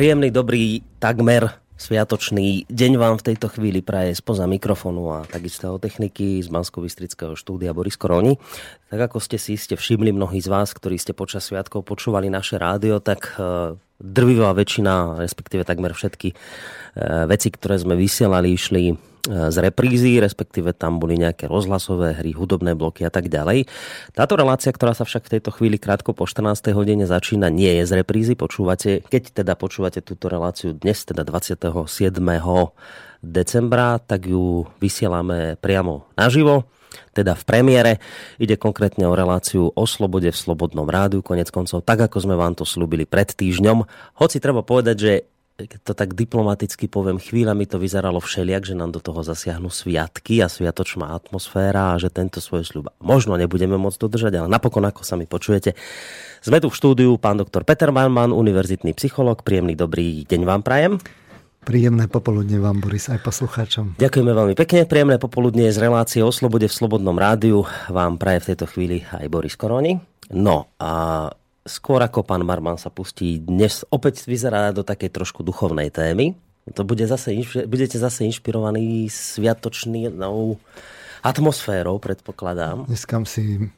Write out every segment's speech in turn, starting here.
Príjemný, dobrý, takmer sviatočný deň vám v tejto chvíli praje spoza mikrofónu a takisto techniky z bansko štúdia Boris Koroni. Tak ako ste si ste všimli mnohí z vás, ktorí ste počas sviatkov počúvali naše rádio, tak e, drvivá väčšina, respektíve takmer všetky e, veci, ktoré sme vysielali, išli z reprízy, respektíve tam boli nejaké rozhlasové hry, hudobné bloky a tak ďalej. Táto relácia, ktorá sa však v tejto chvíli krátko po 14. hodine začína, nie je z reprízy. Počúvate, keď teda počúvate túto reláciu dnes, teda 27. decembra, tak ju vysielame priamo naživo teda v premiére. Ide konkrétne o reláciu o slobode v Slobodnom rádiu, konec koncov, tak ako sme vám to slúbili pred týždňom. Hoci treba povedať, že keď to tak diplomaticky poviem, chvíľami to vyzeralo všeliak, že nám do toho zasiahnu sviatky a sviatočná atmosféra a že tento svoj sľub možno nebudeme môcť dodržať, ale napokon, ako sa mi počujete, sme tu v štúdiu pán doktor Peter Malman, univerzitný psycholog. Príjemný dobrý deň vám prajem. Príjemné popoludne vám, Boris, aj poslucháčom. Ďakujeme veľmi pekne. Príjemné popoludne z relácie o slobode v Slobodnom rádiu vám praje v tejto chvíli aj Boris Koroni. No a skôr ako pán Marman sa pustí dnes opäť vyzerá do takej trošku duchovnej témy. To bude zase, budete zase inšpirovaní sviatočnou atmosférou, predpokladám. Dneska si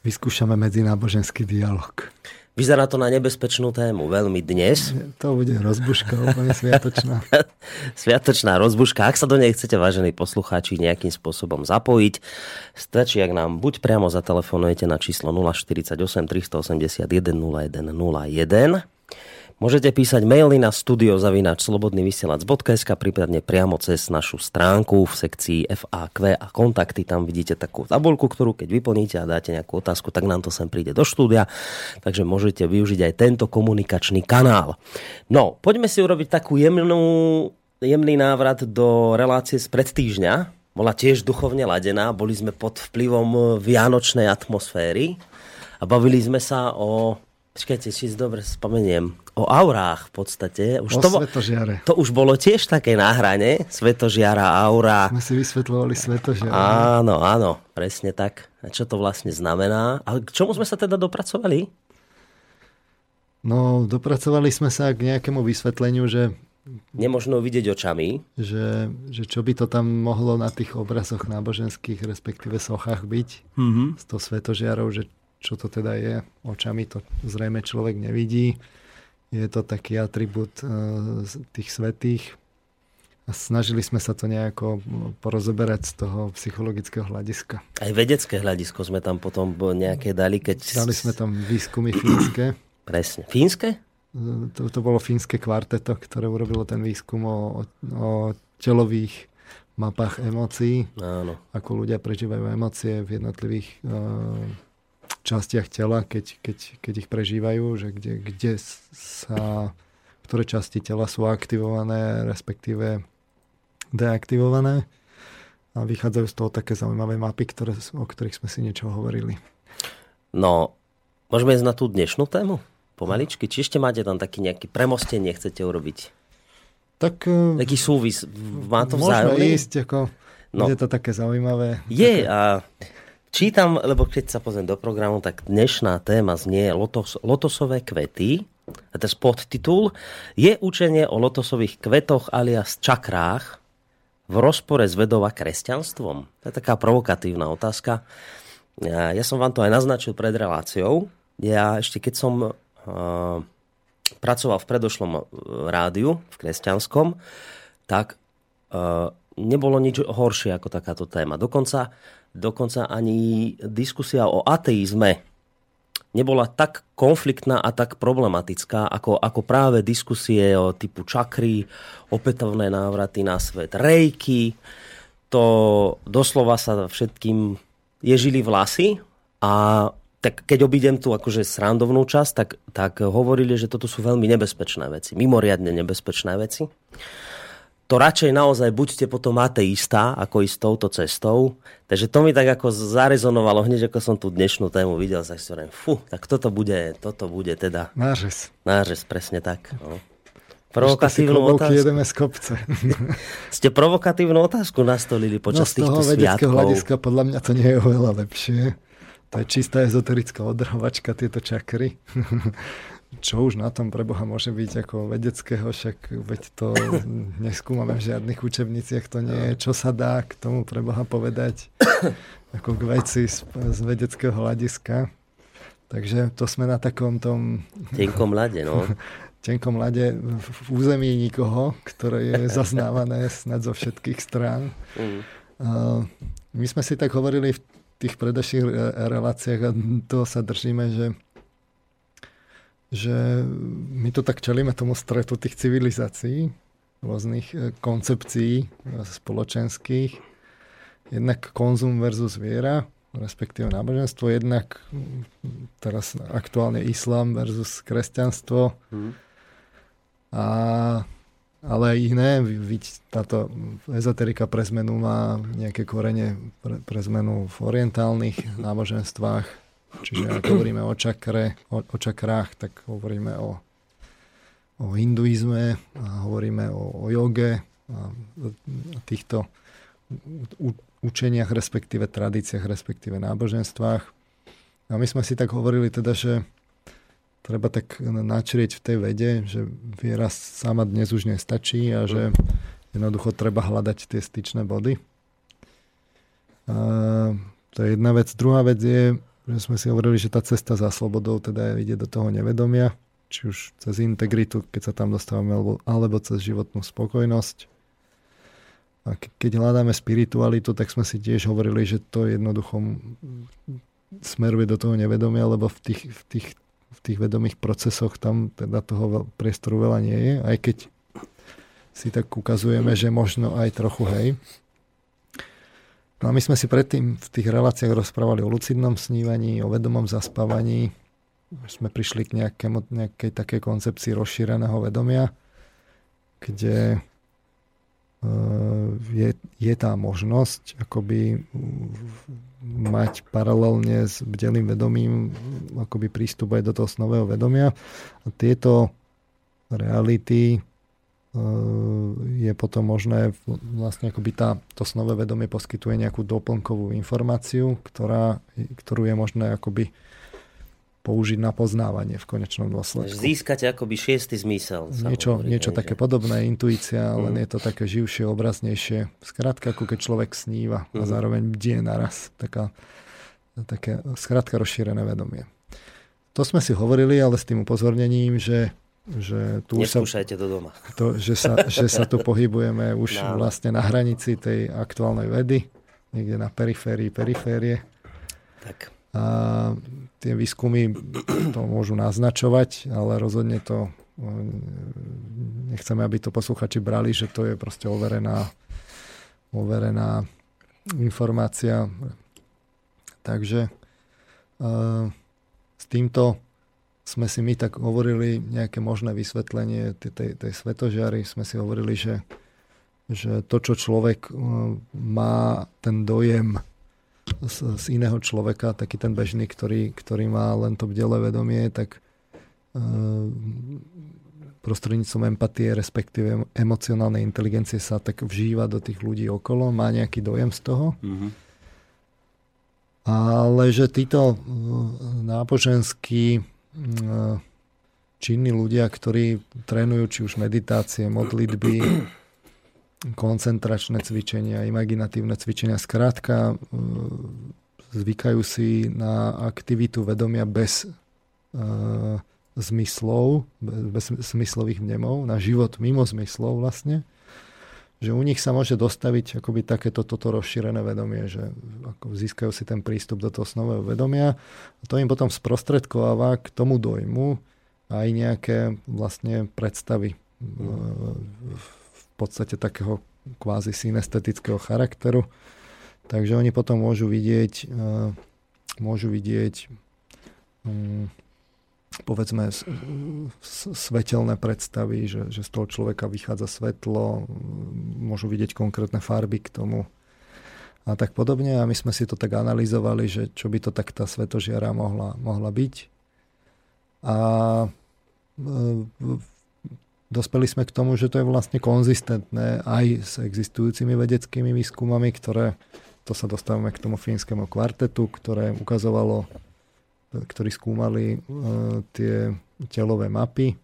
vyskúšame medzináboženský dialog. Vyzerá to na nebezpečnú tému veľmi dnes. To bude rozbuška úplne sviatočná. sviatočná rozbuška. Ak sa do nej chcete, vážení poslucháči, nejakým spôsobom zapojiť, stačí, ak nám buď priamo zatelefonujete na číslo 048 381 0101 Môžete písať maily na studiozavinačslobodnyvysielac.sk prípadne priamo cez našu stránku v sekcii FAQ a kontakty. Tam vidíte takú tabulku, ktorú keď vyplníte a dáte nejakú otázku, tak nám to sem príde do štúdia. Takže môžete využiť aj tento komunikačný kanál. No, poďme si urobiť takú jemnú, jemný návrat do relácie z pred týždňa. Bola tiež duchovne ladená, boli sme pod vplyvom vianočnej atmosféry a bavili sme sa o Počkajte, či si dobre spomeniem. O aurách v podstate. Už o to, svetožiare. To už bolo tiež také náhrane. Svetožiara, aura. My si vysvetľovali svetožiara. Áno, áno, presne tak. A čo to vlastne znamená? A k čomu sme sa teda dopracovali? No, dopracovali sme sa k nejakému vysvetleniu, že nemožno vidieť očami. Že, že čo by to tam mohlo na tých obrazoch náboženských, respektíve sochách byť. Mm-hmm. S to svetožiarou, že čo to teda je. Očami to zrejme človek nevidí. Je to taký atribút e, tých svetých. A snažili sme sa to nejako porozoberať z toho psychologického hľadiska. Aj vedecké hľadisko sme tam potom nejaké dali, keď... Dali sme tam výskumy fínske. Presne. Fínske? E, to, to bolo fínske kvarteto, ktoré urobilo ten výskum o, o telových mapách emócií. Áno. Ako ľudia prežívajú emócie v jednotlivých uh, častiach tela, keď, keď, keď ich prežívajú, že kde, kde sa, ktoré časti tela sú aktivované, respektíve deaktivované. A vychádzajú z toho také zaujímavé mapy, ktoré, o ktorých sme si niečo hovorili. No, môžeme ísť na tú dnešnú tému? Pomaličky? Či ešte máte tam taký nejaký premostenie, chcete urobiť? Tak, e, taký súvis. Má to vzájomný? Môžeme ísť, ako, no. je to také zaujímavé. Je také... a Čítam, lebo keď sa pozriem do programu, tak dnešná téma znie lotos, lotosové kvety. A je podtitul. Je učenie o lotosových kvetoch alias čakrách v rozpore s vedou a kresťanstvom? To je taká provokatívna otázka. Ja, ja som vám to aj naznačil pred reláciou. Ja ešte keď som uh, pracoval v predošlom uh, rádiu, v kresťanskom, tak uh, nebolo nič horšie ako takáto téma. Dokonca dokonca ani diskusia o ateizme nebola tak konfliktná a tak problematická, ako, ako práve diskusie o typu čakry, opätovné návraty na svet, rejky. To doslova sa všetkým ježili vlasy a tak keď obídem tu akože srandovnú časť, tak, tak hovorili, že toto sú veľmi nebezpečné veci, mimoriadne nebezpečné veci to radšej naozaj buďte potom ateista, ako ísť touto cestou. Takže to mi tak ako zarezonovalo hneď, ako som tú dnešnú tému videl, tak si hovorím, fú, tak toto bude, toto bude teda... Nářez. Nářez, presne tak. No. Provokatívnu otázku. jedeme z kopce. Ste provokatívnu otázku nastolili počas no, týchto sviatkov. z toho vedeckého hľadiska podľa mňa to nie je oveľa lepšie. To je čistá ezoterická odrhovačka, tieto čakry. čo už na tom pre Boha môže byť ako vedeckého, však veď to neskúmame v žiadnych učebniciach, to nie je, čo sa dá k tomu pre Boha povedať ako k veci z, z vedeckého hľadiska. Takže to sme na takom tom... Tenkom lade, no. tenkom lade v území nikoho, ktoré je zaznávané snad zo všetkých strán. Mm. My sme si tak hovorili v tých predošlých reláciách a to sa držíme, že že my to tak čelíme tomu stretu tých civilizácií, rôznych e, koncepcií e, spoločenských. Jednak konzum versus viera, respektíve náboženstvo, jednak teraz aktuálne islám versus kresťanstvo. Hmm. A, ale aj iné. Táto ezoterika pre zmenu má nejaké korene pre, pre zmenu v orientálnych náboženstvách Čiže ak hovoríme o, čakre, o, o čakrách, tak hovoríme o, o hinduizme, a hovoríme o, o joge, a týchto u, učeniach, respektíve tradíciách, respektíve náboženstvách. A my sme si tak hovorili teda, že treba tak načrieť v tej vede, že viera sama dnes už nestačí a že jednoducho treba hľadať tie styčné body. A to je jedna vec. Druhá vec je, že sme si hovorili, že tá cesta za slobodou teda ide do toho nevedomia, či už cez integritu, keď sa tam dostávame, alebo, alebo cez životnú spokojnosť. A keď hľadáme spiritualitu, tak sme si tiež hovorili, že to jednoducho smeruje do toho nevedomia, lebo v tých, v tých, v tých vedomých procesoch tam teda toho priestoru veľa nie je, aj keď si tak ukazujeme, že možno aj trochu hej. No a my sme si predtým v tých reláciách rozprávali o lucidnom snívaní, o vedomom zaspávaní. Sme prišli k nejakému, nejakej takej koncepcii rozšíreného vedomia, kde e, je, je tá možnosť akoby mať paralelne s bdelým vedomím akoby prístup aj do toho snového vedomia. A tieto reality je potom možné, vlastne akoby tá, to snové vedomie poskytuje nejakú doplnkovú informáciu, ktorá, ktorú je možné akoby použiť na poznávanie v konečnom dôsledku. Získate akoby šiestý zmysel. Niečo, hovorí, niečo také že... podobné, intuícia, mm. len je to také živšie, obraznejšie. Skrátka, ako keď človek sníva mm. a mhm. zároveň bdie naraz. Taká, také, skrátka rozšírené vedomie. To sme si hovorili, ale s tým upozornením, že že tu sa, to doma. To, že, sa, že sa tu pohybujeme už no. vlastne na hranici tej aktuálnej vedy, niekde na periférii periférie. Tak. A tie výskumy to môžu naznačovať, ale rozhodne to nechceme, aby to posluchači brali, že to je proste overená, overená informácia. Takže uh, s týmto sme si my tak hovorili nejaké možné vysvetlenie tej, tej, tej svetožiary, sme si hovorili, že, že to, čo človek uh, má ten dojem z, z iného človeka, taký ten bežný, ktorý, ktorý má len to bdelé vedomie, tak uh, prostredníctvom empatie, respektíve emocionálnej inteligencie sa tak vžíva do tých ľudí okolo, má nejaký dojem z toho. Mm-hmm. Ale že títo uh, náboženskí činní ľudia, ktorí trénujú či už meditácie, modlitby, koncentračné cvičenia, imaginatívne cvičenia. Skrátka, mm, zvykajú si na aktivitu vedomia bez uh, zmyslov, bez zmyslových vnemov, na život mimo zmyslov vlastne že u nich sa môže dostaviť akoby takéto toto rozšírené vedomie, že ako získajú si ten prístup do toho snového vedomia a to im potom sprostredkováva k tomu dojmu aj nejaké vlastne predstavy v podstate takého kvázi synestetického charakteru. Takže oni potom môžu vidieť, môžu vidieť mm, povedzme svetelné predstavy, že, že z toho človeka vychádza svetlo, môžu vidieť konkrétne farby k tomu a tak podobne. A my sme si to tak analyzovali, že čo by to tak tá svetožiara mohla, mohla byť. A e, dospeli sme k tomu, že to je vlastne konzistentné aj s existujúcimi vedeckými výskumami, ktoré, to sa dostávame k tomu fínskemu kvartetu, ktoré ukazovalo ktorí skúmali uh, tie telové mapy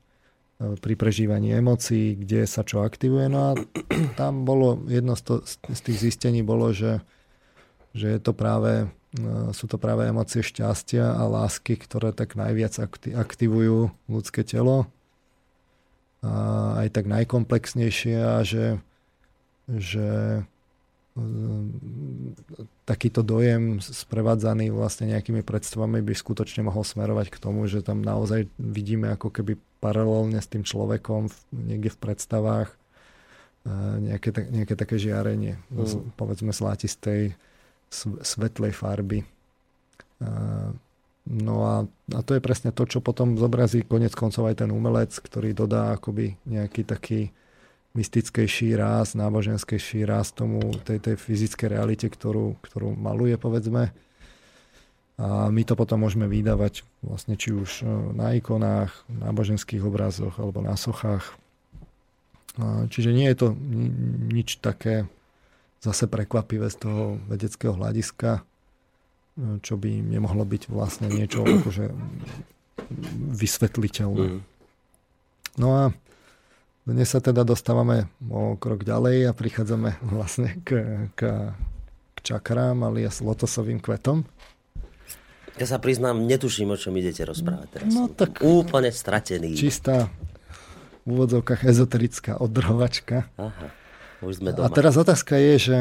pri prežívaní emócií, kde sa čo aktivuje. No a tam bolo, jedno z, to, z tých zistení bolo, že, že je to práve, sú to práve emócie šťastia a lásky, ktoré tak najviac aktivujú ľudské telo. A aj tak najkomplexnejšie a že, že takýto dojem sprevádzaný vlastne nejakými predstavami by skutočne mohol smerovať k tomu, že tam naozaj vidíme ako keby paralelne s tým človekom niekde v predstavách e, nejaké, nejaké také žiarenie, mm. povedzme zlatistej, svetlej farby. E, no a, a to je presne to, čo potom zobrazí konec koncov aj ten umelec, ktorý dodá akoby nejaký taký mystickejší ráz, náboženskejší ráz tomu, tej, tej fyzickej realite, ktorú, ktorú maluje, povedzme. A my to potom môžeme vydávať vlastne či už e, na ikonách, náboženských obrazoch alebo na sochách. Čiže nie je to nič také zase prekvapivé z toho vedeckého hľadiska, e, čo by nemohlo byť vlastne niečo akože vysvetliteľné. Mm. No a dnes sa teda dostávame o krok ďalej a prichádzame vlastne k, k, k čakrám alias lotosovým kvetom. Ja sa priznám, netuším, o čom idete rozprávať teraz. No tak úplne stratený. Čistá v úvodzovkách ezoterická odrhovačka. Aha, už sme doma. A teraz otázka je, že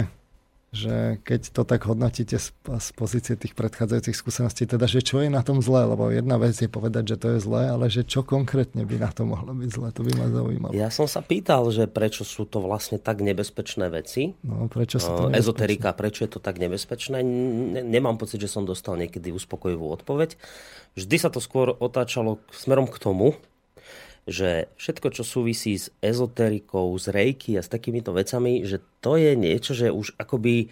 že keď to tak hodnotíte z, z pozície tých predchádzajúcich skúseností, teda, že čo je na tom zlé, lebo jedna vec je povedať, že to je zlé, ale že čo konkrétne by na to mohlo byť zlé, to by ma zaujímalo. Ja som sa pýtal, že prečo sú to vlastne tak nebezpečné veci. No, prečo sú to nebezpečné? Ezoterika, prečo je to tak nebezpečné? Nemám pocit, že som dostal niekedy uspokojivú odpoveď. Vždy sa to skôr otáčalo smerom k tomu, že všetko, čo súvisí s ezoterikou, s rejky a s takýmito vecami, že to je niečo, že už akoby,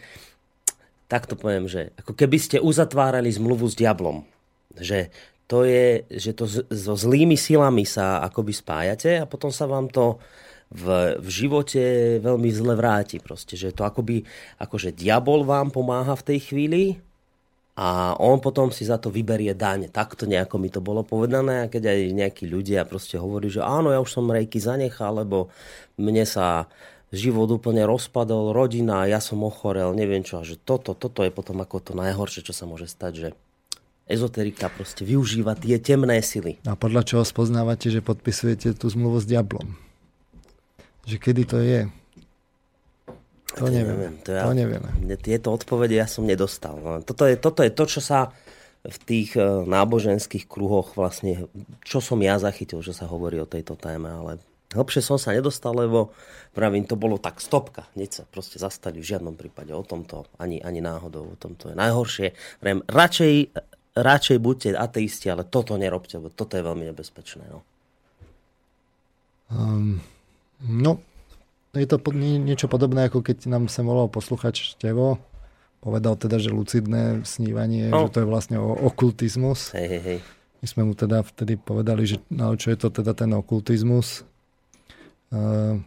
tak to poviem, že ako keby ste uzatvárali zmluvu s diablom. Že to je, že to so zlými silami sa akoby spájate a potom sa vám to v, v živote veľmi zle vráti. Proste, že to akoby, akože diabol vám pomáha v tej chvíli a on potom si za to vyberie daň. Takto nejako mi to bolo povedané a keď aj nejakí ľudia proste hovorí, že áno, ja už som rejky zanechal, lebo mne sa život úplne rozpadol, rodina, ja som ochorel, neviem čo. A že toto, toto je potom ako to najhoršie, čo sa môže stať, že ezoterika proste využíva tie temné sily. A podľa čoho spoznávate, že podpisujete tú zmluvu s diablom? Že kedy to je? To, neviem. neviem. To, ja, to nevieme. Tieto odpovede ja som nedostal. Toto je, toto je to, čo sa v tých e, náboženských kruhoch vlastne, čo som ja zachytil, že sa hovorí o tejto téme, ale hlbšie som sa nedostal, lebo pravím, to bolo tak stopka. Hneď sa proste zastali v žiadnom prípade o tomto, ani, ani náhodou o tomto je najhoršie. Pravím, radšej, radšej buďte ateisti, ale toto nerobte, lebo toto je veľmi nebezpečné. No. Um, no, je to niečo podobné, ako keď nám sa volal posluchač Števo, povedal teda, že lucidné snívanie, oh. že to je vlastne okultizmus. Hej, hej, hej. My sme mu teda vtedy povedali, že no, čo je to teda ten okultizmus. Uh,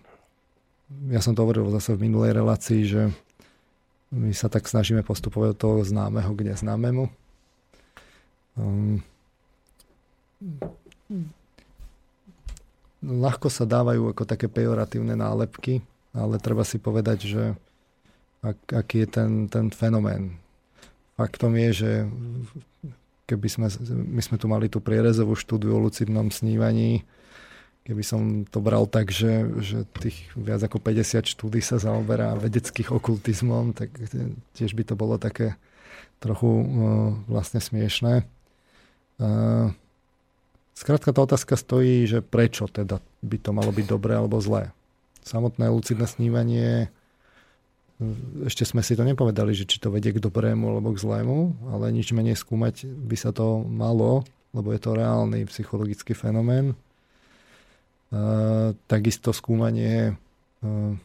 ja som to hovoril zase v minulej relácii, že my sa tak snažíme postupovať od toho známeho k neznámemu. Um, ľahko sa dávajú ako také pejoratívne nálepky, ale treba si povedať, že ak, aký je ten, ten fenomén. Faktom je, že keby sme, my sme tu mali tú prierezovú štúdiu o lucidnom snívaní, keby som to bral tak, že, že tých viac ako 50 štúdí sa zaoberá vedeckých okultizmom, tak tiež by to bolo také trochu uh, vlastne smiešné. Uh, Skrátka tá otázka stojí, že prečo teda by to malo byť dobré alebo zlé. Samotné lucidné snívanie, ešte sme si to nepovedali, že či to vedie k dobrému alebo k zlému, ale nič menej skúmať by sa to malo, lebo je to reálny psychologický fenomén. Uh, takisto skúmanie uh,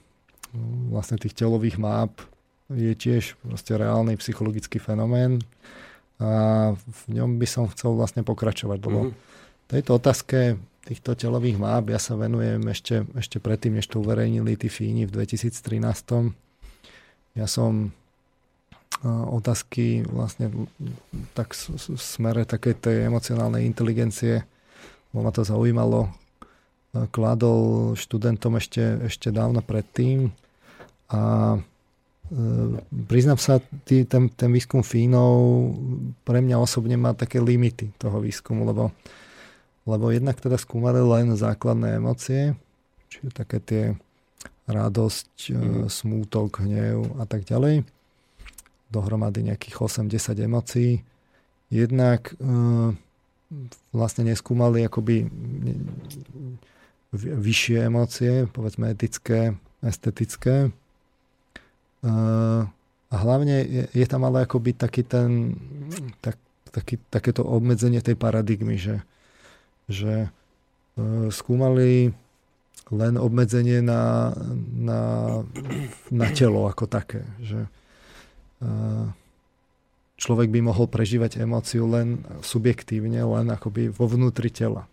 vlastne tých telových map je tiež proste reálny psychologický fenomén a v ňom by som chcel vlastne pokračovať, lebo mm-hmm tejto otázke týchto telových map ja sa venujem ešte, ešte predtým, než to uverejnili tí Fíni v 2013. Ja som otázky vlastne tak v smere takej tej emocionálnej inteligencie ma to zaujímalo, kladol študentom ešte, ešte dávno predtým a priznám sa, tý, ten, ten výskum Fínov pre mňa osobne má také limity toho výskumu, lebo, lebo jednak teda skúmali len základné emócie, čiže také tie radosť, mm. smútok, hnev a tak ďalej. Dohromady nejakých 8-10 emócií. Jednak e, vlastne neskúmali akoby vyššie emócie, povedzme etické, estetické, a hlavne je, je tam ale akoby taký ten, tak, taký, takéto obmedzenie tej paradigmy, že, že uh, skúmali len obmedzenie na, na, na telo ako také. Že, uh, človek by mohol prežívať emóciu len subjektívne, len akoby vo vnútri tela.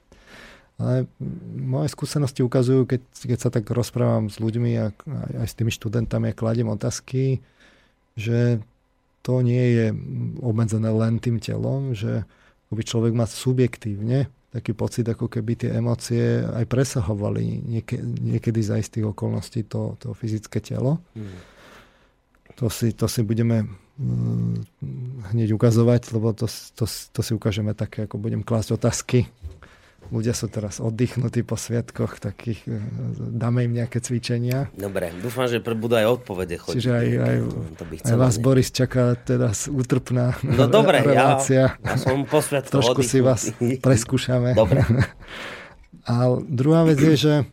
Ale moje skúsenosti ukazujú, keď, keď sa tak rozprávam s ľuďmi a aj s tými študentami a kladiem otázky, že to nie je obmedzené len tým telom, že by človek má subjektívne taký pocit, ako keby tie emócie aj presahovali niekedy, niekedy za istých okolností to, to fyzické telo. Hmm. To, si, to si budeme mm, hneď ukazovať, lebo to, to, to si ukážeme také, ako budem klásť otázky ľudia sú teraz oddychnutí po sviatkoch, takých, e, dáme im nejaké cvičenia. Dobre, dúfam, že budú aj odpovede chodiť. Čiže aj, aj, to by aj vás, Boris, čaká teda útrpná no, dobre, relácia. Ja, ja som po sviatku Trošku oddychnutý. si vás preskúšame. Dobre. A druhá vec je, že e,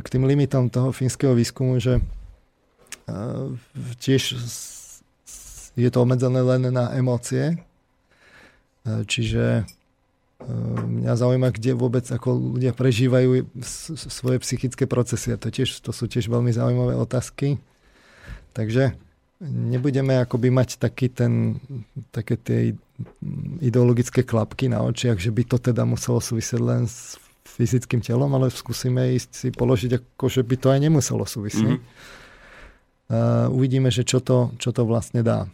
k tým limitom toho fínskeho výskumu, že e, tiež je to obmedzené len na emócie, čiže Mňa zaujíma, kde vôbec ako ľudia prežívajú svoje psychické procesy. A to, tiež, to sú tiež veľmi zaujímavé otázky. Takže nebudeme akoby mať taký ten, také tie ideologické klapky na očiach, že by to teda muselo súvisieť len s fyzickým telom, ale skúsime ísť si položiť, ako že by to aj nemuselo súvisieť. Mm. Uh, uvidíme, že čo to, čo to vlastne dá.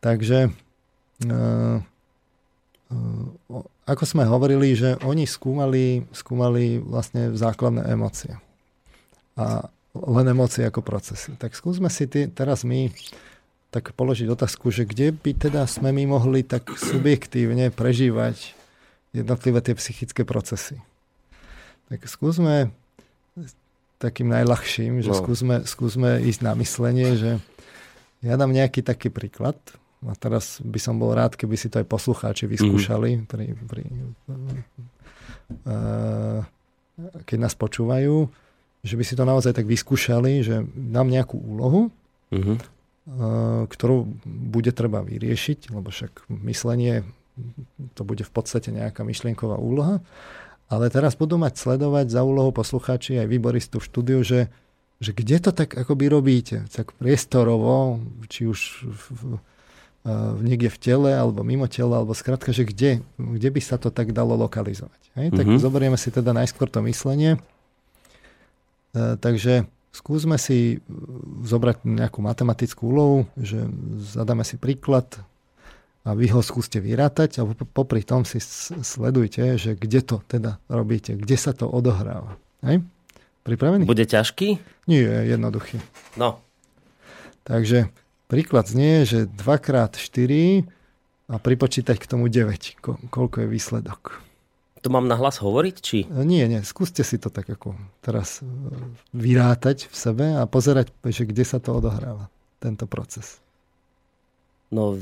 Takže uh, ako sme hovorili, že oni skúmali, skúmali vlastne základné emócie. A len emócie ako procesy. Tak skúsme si ty, teraz my tak položiť otázku, že kde by teda sme my mohli tak subjektívne prežívať jednotlivé tie psychické procesy. Tak skúsme takým najľahším, že no. skúsme, skúsme ísť na myslenie, že ja dám nejaký taký príklad, a teraz by som bol rád, keby si to aj poslucháči vyskúšali, mm. pri, pri, uh, keď nás počúvajú, že by si to naozaj tak vyskúšali, že dám nejakú úlohu, mm-hmm. uh, ktorú bude treba vyriešiť, lebo však myslenie to bude v podstate nejaká myšlienková úloha. Ale teraz budú mať sledovať za úlohou poslucháči aj výboristu v štúdiu, že, že kde to tak akoby robíte, tak priestorovo, či už v, niekde v tele alebo mimo tela, alebo skrátka, že kde, kde by sa to tak dalo lokalizovať. Hej? Tak mm-hmm. zoberieme si teda najskôr to myslenie. E, takže skúsme si zobrať nejakú matematickú úlohu, že zadáme si príklad a vy ho skúste vyrátať a popri tom si sledujte, že kde to teda robíte, kde sa to odohráva. Hej? Pripravený? Bude ťažký? Nie, jednoduchý. No. Takže Príklad znie, že 2x4 a pripočítať k tomu 9. Ko- koľko je výsledok? To mám na hlas hovoriť, či? Nie, nie. Skúste si to tak ako teraz e, vyrátať v sebe a pozerať, že kde sa to odohráva, tento proces. No,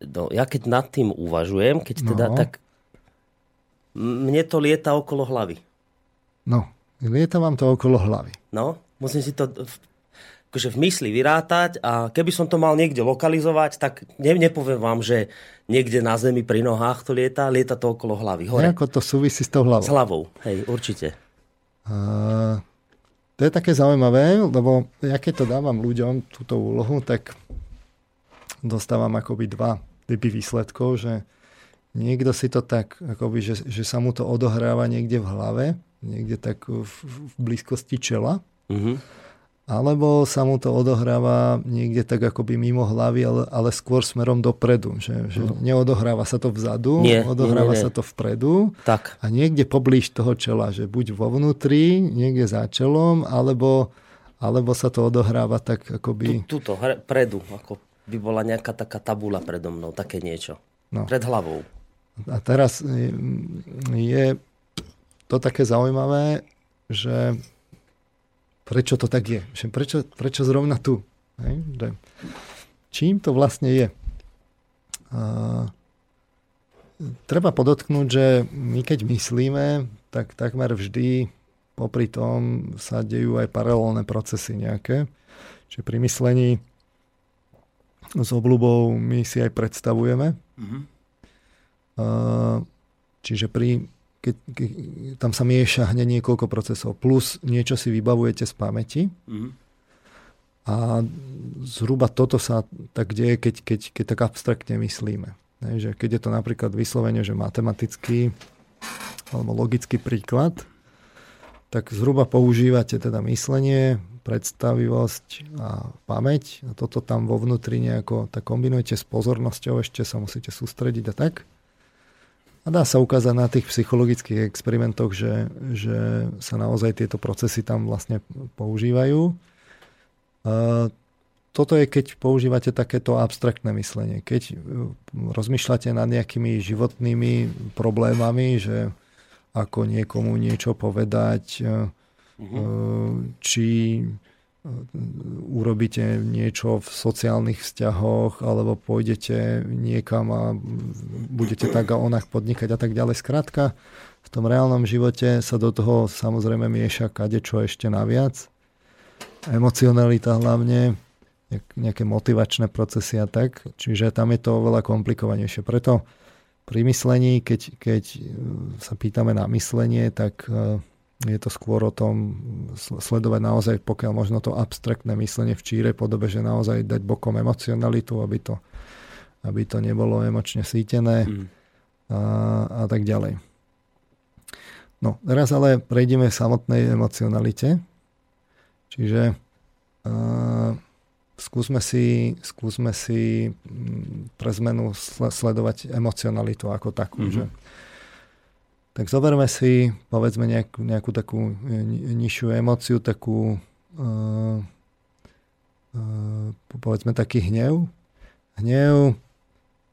no ja keď nad tým uvažujem, keď teda no. tak mne to lieta okolo hlavy. No, lieta vám to okolo hlavy. No, musím si to akože v mysli vyrátať a keby som to mal niekde lokalizovať, tak ne, nepoviem vám, že niekde na zemi pri nohách to lieta, lieta to okolo hlavy. Hore. Ako to súvisí s tou hlavou? S hlavou, hej, určite. Uh, to je také zaujímavé, lebo ja keď to dávam ľuďom, túto úlohu, tak dostávam akoby dva typy výsledkov, že niekto si to tak, akoby, že, že sa mu to odohráva niekde v hlave, niekde tak v, v blízkosti čela. Uh-huh alebo sa mu to odohráva niekde tak akoby mimo hlavy, ale, ale skôr smerom dopredu. Že, že no. neodohráva sa to vzadu, nie, odohráva nie, nie, nie. sa to vpredu tak. a niekde poblíž toho čela, že buď vo vnútri, niekde za čelom, alebo, alebo sa to odohráva tak akoby... Tu, tuto, predu, ako by bola nejaká taká tabula predo mnou, také niečo. No. Pred hlavou. A teraz je to také zaujímavé, že prečo to tak je. Prečo, prečo zrovna tu? Hej? Že, čím to vlastne je? A, treba podotknúť, že my keď myslíme, tak takmer vždy popri tom sa dejú aj paralelné procesy nejaké. Čiže pri myslení s obľubou my si aj predstavujeme. Mm-hmm. Čiže pri keď, keď tam sa mieša hneď niekoľko procesov, plus niečo si vybavujete z pamäti. Mm. A zhruba toto sa tak deje, keď, keď, keď tak abstraktne myslíme. Ne, že keď je to napríklad vyslovene, že matematický alebo logický príklad, tak zhruba používate teda myslenie, predstavivosť a pamäť. A toto tam vo vnútri nejako tak kombinujete s pozornosťou, ešte sa musíte sústrediť a tak. A dá sa ukázať na tých psychologických experimentoch, že, že sa naozaj tieto procesy tam vlastne používajú. Toto je, keď používate takéto abstraktné myslenie. Keď e, rozmýšľate nad nejakými životnými problémami, že ako niekomu niečo povedať, uh-huh. či urobíte niečo v sociálnych vzťahoch alebo pôjdete niekam a budete tak a onak podnikať a tak ďalej. Skrátka, v tom reálnom živote sa do toho samozrejme mieša kadečo ešte naviac. Emocionalita hlavne, nejaké motivačné procesy a tak. Čiže tam je to oveľa komplikovanejšie. Preto pri myslení, keď, keď sa pýtame na myslenie, tak je to skôr o tom sledovať naozaj, pokiaľ možno to abstraktné myslenie v čírej podobe, že naozaj dať bokom emocionalitu, aby to, aby to nebolo emočne sítené mm. a, a tak ďalej. No, teraz ale prejdeme k samotnej emocionalite. Čiže uh, skúsme si, skúsme si pre zmenu sledovať emocionalitu ako takú. Mm-hmm. Že tak zoberme si, povedzme, nejakú, nejakú takú e, nižšiu emóciu, takú, uh, uh, povedzme, taký hnev. Hnev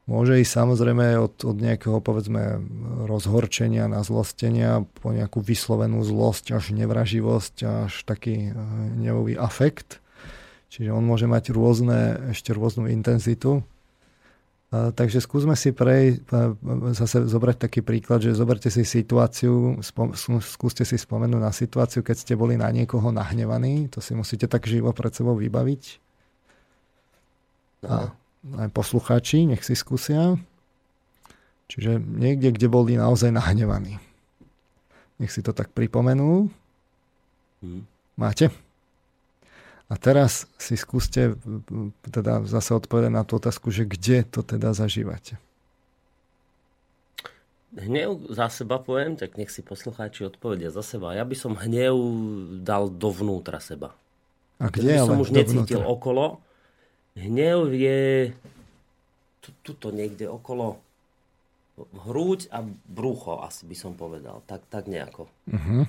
môže ísť samozrejme od, od nejakého, povedzme, rozhorčenia, nazlostenia po nejakú vyslovenú zlosť až nevraživosť, až taký uh, hnevový afekt. Čiže on môže mať rôzne, ešte rôznu intenzitu. Takže skúsme si prej, zase zobrať taký príklad, že zoberte si situáciu, spom, skúste si spomenúť na situáciu, keď ste boli na niekoho nahnevaní, to si musíte tak živo pred sebou vybaviť. A aj poslucháči, nech si skúsia. Čiže niekde, kde boli naozaj nahnevaní. Nech si to tak pripomenú. Hmm. Máte? A teraz si skúste teda zase odpovedať na tú otázku, že kde to teda zažívate. Hnev za seba poviem, tak nech si poslucháči odpovedia za seba. Ja by som hnev dal dovnútra seba. A kde by som už necítil okolo. Hnev je tuto niekde okolo hrúď a brucho, asi by som povedal. Tak, tak nejako. Uh-huh.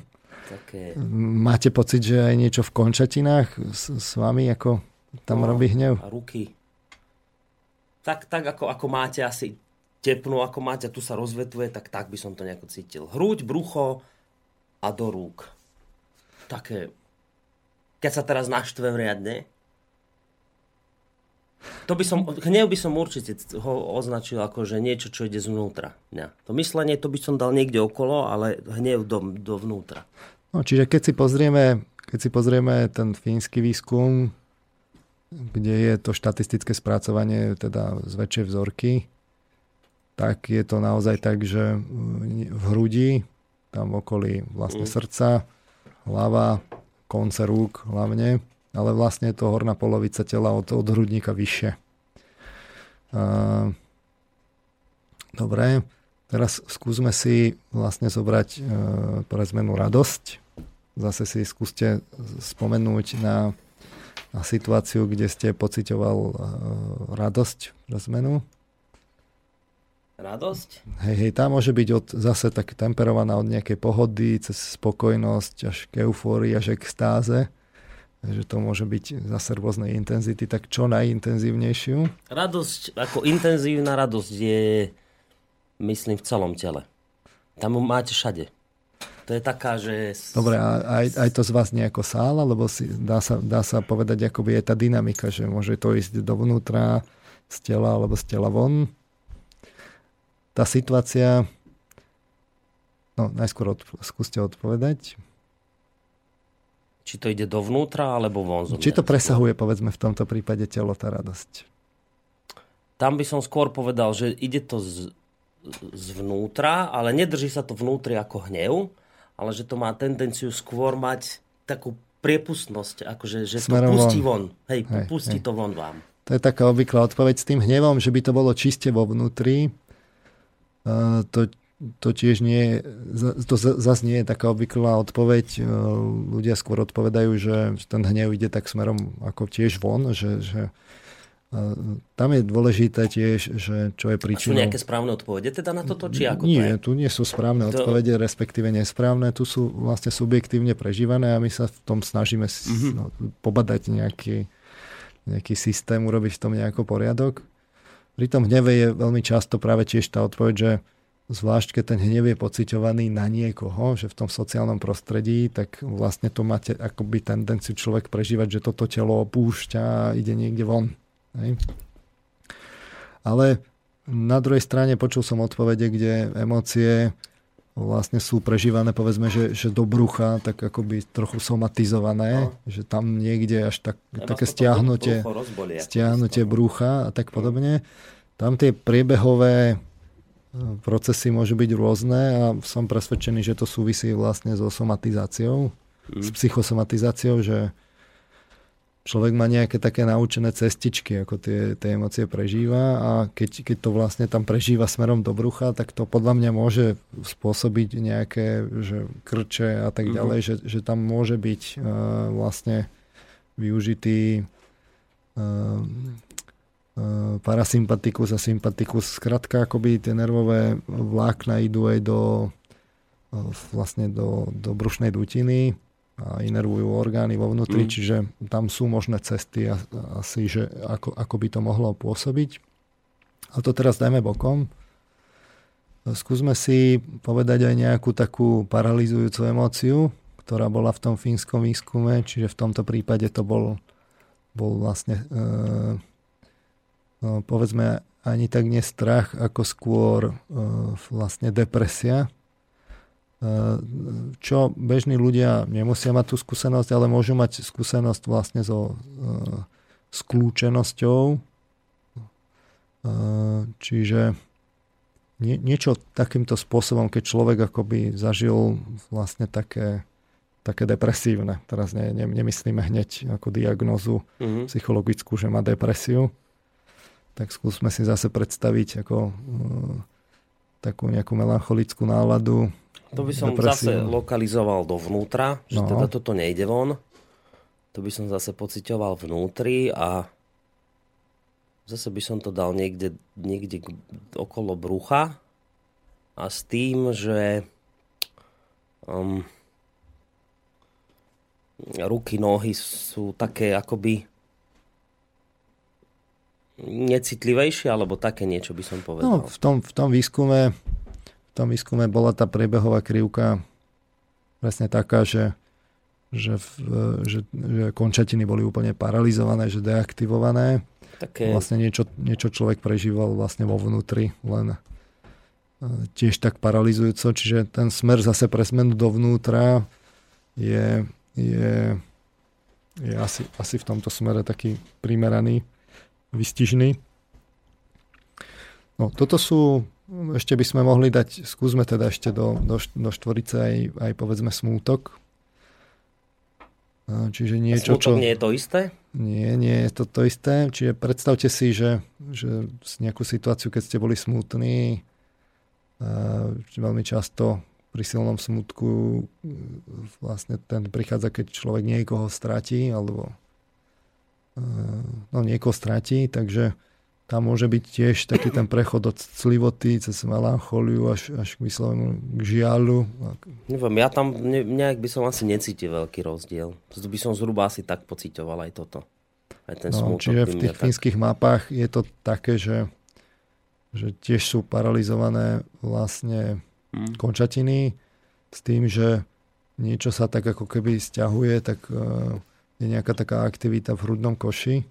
Také... Máte pocit, že aj niečo v končatinách s, s vami ako tam no, robí hnev? Ruky. Tak, tak ako, ako máte asi tepnú, ako máte, tu sa rozvetuje, tak tak by som to nejako cítil. Hruď, brucho a do rúk. Také, keď sa teraz naštvem riadne, to by som, hnev by som určite ho označil ako, že niečo, čo ide zvnútra. Ja. To myslenie, to by som dal niekde okolo, ale hnev do, dovnútra. No, čiže keď si pozrieme, keď si pozrieme ten fínsky výskum, kde je to štatistické spracovanie teda z väčšej vzorky, tak je to naozaj tak, že v hrudi, tam v okolí vlastne mm. srdca, hlava, konce rúk hlavne, ale vlastne je to horná polovica tela od, od hrudníka vyššie. Uh, dobre, teraz skúsme si vlastne zobrať uh, pre zmenu radosť. Zase si skúste spomenúť na na situáciu, kde ste pocitoval uh, radosť pre zmenu. Radosť? Hej, hej, tá môže byť od, zase tak temperovaná od nejakej pohody, cez spokojnosť, až k eufórii, až k stáze. Takže to môže byť zase rôznej intenzity, tak čo najintenzívnejšiu? Radosť, ako intenzívna radosť je, myslím, v celom tele. Tam máte všade. To je taká, že... Dobre, a aj, aj to z vás nejako sála, lebo si, dá, sa, dá sa povedať, ako je tá dynamika, že môže to ísť dovnútra, z tela alebo z tela von tá situácia, no najskôr od, skúste odpovedať. Či to ide dovnútra alebo von? Či to presahuje, povedzme, v tomto prípade telo, tá radosť? Tam by som skôr povedal, že ide to z, zvnútra, ale nedrží sa to vnútri ako hnev, ale že to má tendenciu skôr mať takú priepustnosť, akože že Smerom to pustí von. von. Hej, hej pustí hej. to von vám. To je taká obvyklá odpoveď s tým hnevom, že by to bolo čiste vo vnútri, to, to tiež nie to zase nie je taká obvyklá odpoveď. Ľudia skôr odpovedajú, že ten hnev ide tak smerom ako tiež von, že, že tam je dôležité tiež, že čo je príčinou. A sú nejaké správne odpovede teda na toto, či ako Nie, to je? tu nie sú správne to... odpovede, respektíve nesprávne. Tu sú vlastne subjektívne prežívané a my sa v tom snažíme mm-hmm. no, pobadať nejaký, nejaký systém, urobiť v tom nejaký poriadok. Pri tom hneve je veľmi často práve tiež tá odpoveď, že zvlášť keď ten hnev je pociťovaný na niekoho, že v tom sociálnom prostredí, tak vlastne to máte akoby tendenciu človek prežívať, že toto telo opúšťa a ide niekde von. Hej. Ale na druhej strane počul som odpovede, kde emócie vlastne sú prežívané, povedzme, že, že do brucha, tak akoby trochu somatizované, no. že tam niekde až tak, ja také stiahnutie, stiahnutie brucha a tak podobne. Tam tie priebehové procesy môžu byť rôzne a som presvedčený, že to súvisí vlastne so somatizáciou, mm. s psychosomatizáciou, že človek má nejaké také naučené cestičky, ako tie, tie emócie prežíva a keď, keď to vlastne tam prežíva smerom do brucha, tak to podľa mňa môže spôsobiť nejaké že krče a tak mm-hmm. ďalej, že, že tam môže byť uh, vlastne využitý uh, parasympatikus a sympatikus. Skrátka, akoby tie nervové vlákna idú aj do uh, vlastne do, do brušnej dutiny a inervujú orgány vo vnútri, mm. čiže tam sú možné cesty asi, že ako, ako by to mohlo pôsobiť. A to teraz dajme bokom. Skúsme si povedať aj nejakú takú paralizujúcu emóciu, ktorá bola v tom fínskom výskume, čiže v tomto prípade to bol, bol vlastne e, povedzme ani tak nestrach, ako skôr e, vlastne depresia, čo bežní ľudia nemusia mať tú skúsenosť, ale môžu mať skúsenosť vlastne so skľúčenosťou. Čiže nie, niečo takýmto spôsobom, keď človek akoby zažil vlastne také, také depresívne. Teraz ne, ne, nemyslíme hneď ako diagnozu mm-hmm. psychologickú, že má depresiu. Tak skúsme si zase predstaviť ako uh, takú nejakú melancholickú náladu, to by som depresiu. zase lokalizoval dovnútra, že no. teda toto nejde von. To by som zase pocitoval vnútri a zase by som to dal niekde, niekde okolo brucha a s tým, že um, ruky, nohy sú také akoby necitlivejšie, alebo také niečo by som povedal. No, v tom, v tom výskume v tom výskume bola tá priebehová krivka presne taká, že, že, že, že končatiny boli úplne paralizované, že deaktivované. Také... Vlastne niečo, niečo človek prežíval vlastne vo vnútri, len e, tiež tak paralizujúco, čiže ten smer zase pre zmenu dovnútra je, je, je asi, asi v tomto smere taký primeraný, vystižný. No, toto sú ešte by sme mohli dať, skúsme teda ešte do, do, do štvorice aj, aj povedzme smútok. Čiže niečo, čo... nie je to isté? Nie, nie je to to isté. Čiže predstavte si, že, že nejakú situáciu, keď ste boli smutní, veľmi často pri silnom smutku vlastne ten prichádza, keď človek niekoho stratí, alebo no, niekoho stratí, takže tam môže byť tiež taký ten prechod od clivoty cez melancholiu až, až k vyslovenému k žialu. Neviem, ja tam ne, nejak by som asi necítil veľký rozdiel. By som zhruba asi tak pocitoval aj toto. Aj ten no, čiže v tých fínskych tak... mapách je to také, že, že tiež sú paralizované vlastne hmm. končatiny s tým, že niečo sa tak ako keby stiahuje, tak uh, je nejaká taká aktivita v hrudnom koši.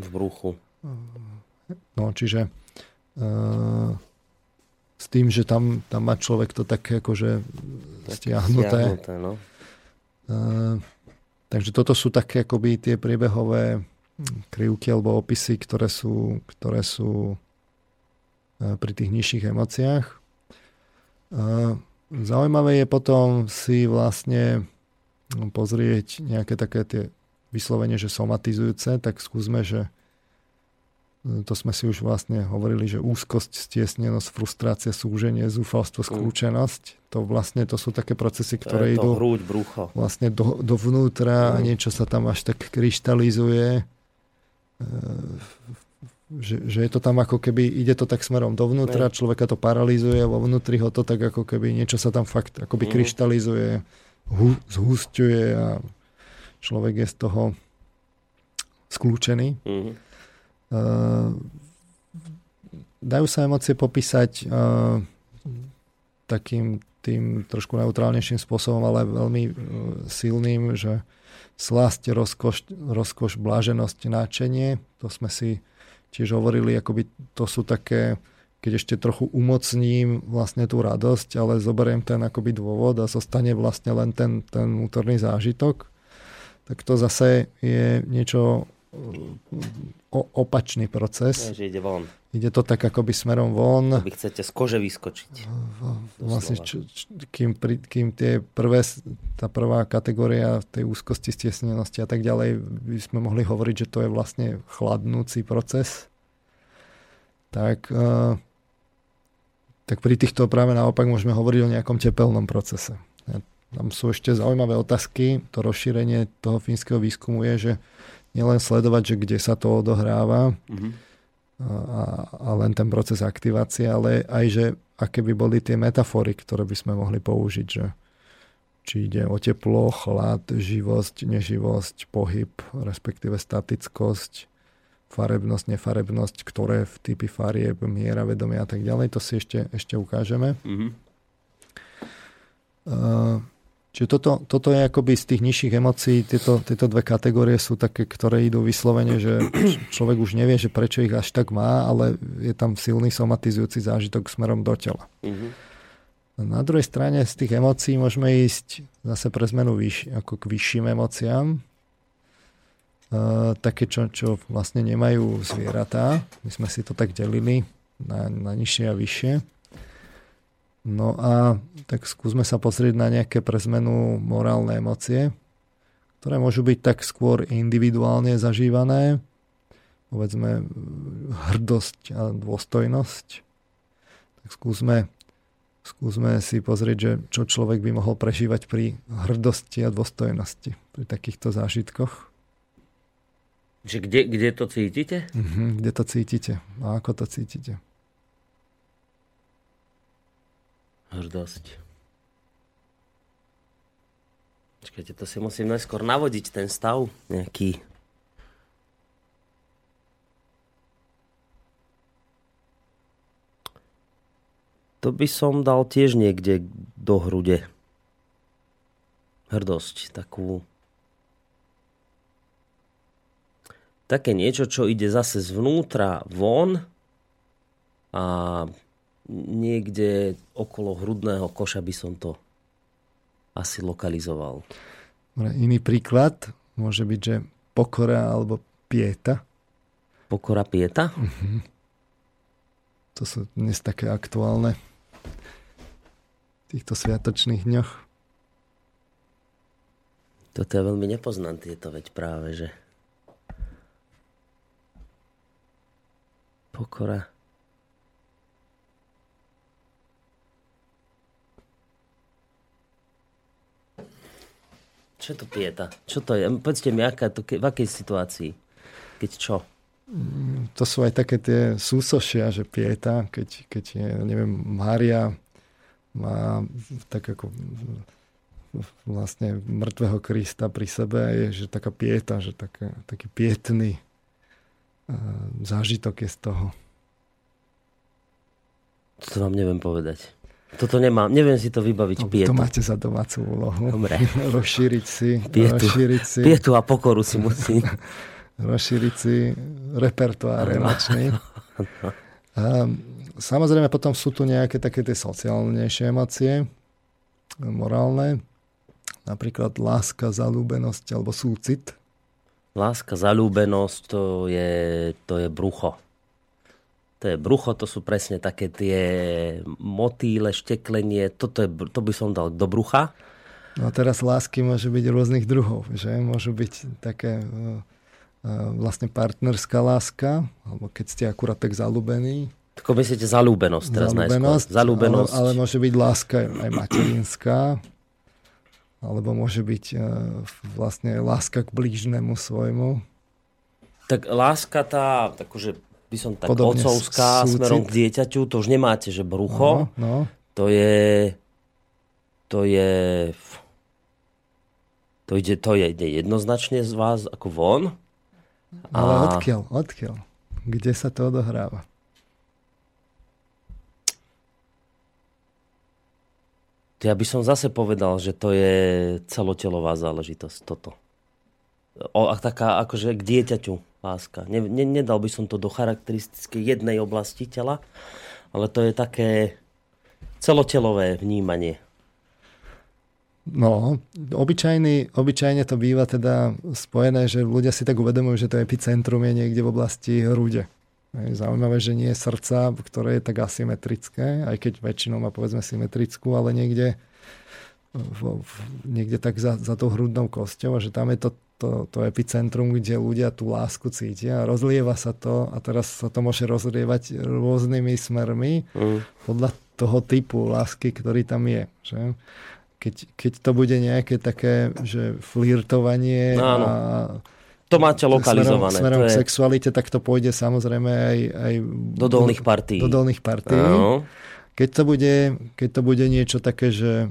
V bruchu. No, čiže uh, s tým, že tam, tam má človek to také akože stiahnuté. stiahnuté no. uh, takže toto sú také akoby tie priebehové krivky alebo opisy, ktoré sú, ktoré sú uh, pri tých nižších emóciách. Uh, zaujímavé je potom si vlastne pozrieť nejaké také tie vyslovene, že somatizujúce, tak skúsme, že to sme si už vlastne hovorili, že úzkosť, stiesnenosť, frustrácia, súženie, zúfalstvo, skľúčenosť, to vlastne to sú také procesy, ktoré idú hrúď, brucho. vlastne do, dovnútra a niečo sa tam až tak kryštalizuje. E, že, že je to tam ako keby, ide to tak smerom dovnútra, človeka to paralizuje, vo vnútri ho to tak ako keby niečo sa tam fakt akoby mm. Zhusťuje a človek je z toho skľúčený. Mm Ehm, dajú sa emócie popísať uh, takým tým trošku neutrálnejším spôsobom, ale veľmi uh, silným, že slasť, rozkoš, rozkoš, bláženosť, náčenie, to sme si tiež hovorili, akoby to sú také, keď ešte trochu umocním vlastne tú radosť, ale zoberiem ten akoby dôvod a zostane vlastne len ten, ten vnútorný zážitok, tak to zase je niečo o, opačný proces. Že ide von. Ide to tak akoby smerom von. Vy chcete z kože vyskočiť. Vlastne, č, č, kým, pri, kým tie prvé, tá prvá kategória tej úzkosti, stiesnenosti a tak ďalej, by sme mohli hovoriť, že to je vlastne chladnúci proces. Tak, uh, tak pri týchto práve naopak môžeme hovoriť o nejakom tepelnom procese. Tam sú ešte zaujímavé otázky. To rozšírenie toho fínskeho výskumu je, že nielen sledovať, že kde sa to odohráva mm-hmm. a, a len ten proces aktivácie, ale aj, že aké by boli tie metafory, ktoré by sme mohli použiť, že či ide o teplo, chlad, živosť, neživosť, pohyb, respektíve statickosť, farebnosť, nefarebnosť, ktoré v typy farieb, miera vedomia a tak ďalej, to si ešte, ešte ukážeme. Mm-hmm. Uh, Čiže toto, toto je akoby z tých nižších emócií, tieto, tieto dve kategórie sú také, ktoré idú vyslovene, že človek už nevie, že prečo ich až tak má, ale je tam silný somatizujúci zážitok smerom do tela. Mm-hmm. Na druhej strane z tých emócií môžeme ísť zase pre zmenu vyš, ako k vyšším emóciám. Uh, také, čo, čo vlastne nemajú zvieratá. My sme si to tak delili na, na nižšie a vyššie. No a tak skúsme sa pozrieť na nejaké pre zmenu morálne emócie, ktoré môžu byť tak skôr individuálne zažívané, povedzme hrdosť a dôstojnosť. Tak skúsme, skúsme si pozrieť, že čo človek by mohol prežívať pri hrdosti a dôstojnosti, pri takýchto zážitkoch. Že kde, kde to cítite? Uh-huh, kde to cítite a ako to cítite. Hrdosť. Počkajte, to si musím najskôr navodiť ten stav nejaký. To by som dal tiež niekde do hrude. Hrdosť, takú... Také niečo, čo ide zase zvnútra von a niekde okolo hrudného koša by som to asi lokalizoval. Iný príklad môže byť, že pokora alebo pieta. Pokora pieta? Uh-huh. To sú dnes také aktuálne v týchto sviatočných dňoch. Toto ja veľmi nepoznám tieto, veď práve, že pokora Čo to pieta? Čo to je? Povedzte mi, aká to, v akej situácii? Keď čo? To sú aj také tie súsošia, že pieta, keď, keď je, neviem, Mária má tak ako vlastne mŕtvého Krista pri sebe a je že taká pieta, že taká, taký pietný zážitok je z toho. To vám neviem povedať. Toto nemám, neviem si to vybaviť no, pietu. To máte za domácu úlohu. Dobre. rozšíriť si. Pietu, rozšíriť si, pietu a pokoru si musí. rozšíriť si repertoár emočný. A samozrejme potom sú tu nejaké také tie sociálnejšie emócie, morálne. Napríklad láska, zalúbenosť alebo súcit. Láska, zalúbenosť, to je, to je brucho. To je brucho, to sú presne také tie motýle, šteklenie, toto je, to by som dal do brucha. No a teraz lásky môže byť rôznych druhov, že? Môžu byť také uh, vlastne partnerská láska, alebo keď ste akurát tak zalúbení. Tako myslíte zalúbenosť teraz zalúbenosť, najskôr. Zalúbenosť. Ale, ale môže byť láska aj materinská, alebo môže byť uh, vlastne láska k blížnemu svojmu. Tak láska tá, akože by som tak Podobne otcovská súcit. smerom k dieťaťu, to už nemáte, že brucho. No, no. To je... To je... To ide, to je, ide jednoznačne z vás ako von. Ale a... odkiaľ? Odkiaľ? Kde sa to odohráva? Ja by som zase povedal, že to je celotelová záležitosť toto. O, a taká akože k dieťaťu láska. Ne, ne, nedal by som to do charakteristickej jednej oblasti tela, ale to je také celotelové vnímanie. No, obyčajný, obyčajne to býva teda spojené, že ľudia si tak uvedomujú, že to epicentrum je niekde v oblasti hrude. Je zaujímavé, že nie je srdca, ktoré je tak asymetrické, aj keď väčšinou má povedzme symetrickú, ale niekde, v, v, niekde tak za, za tou hrudnou kosťou a že tam je to to, to epicentrum, kde ľudia tú lásku cítia a rozlieva sa to a teraz sa to môže rozlievať rôznymi smermi mm. podľa toho typu lásky, ktorý tam je. Že? Keď, keď to bude nejaké také, že flirtovanie no, a to máte lokalizované. Smerom, smerom to je... k sexualite, tak to pôjde samozrejme aj, aj do dolných partí. Do dolných partí. Keď, to bude, keď to bude niečo také, že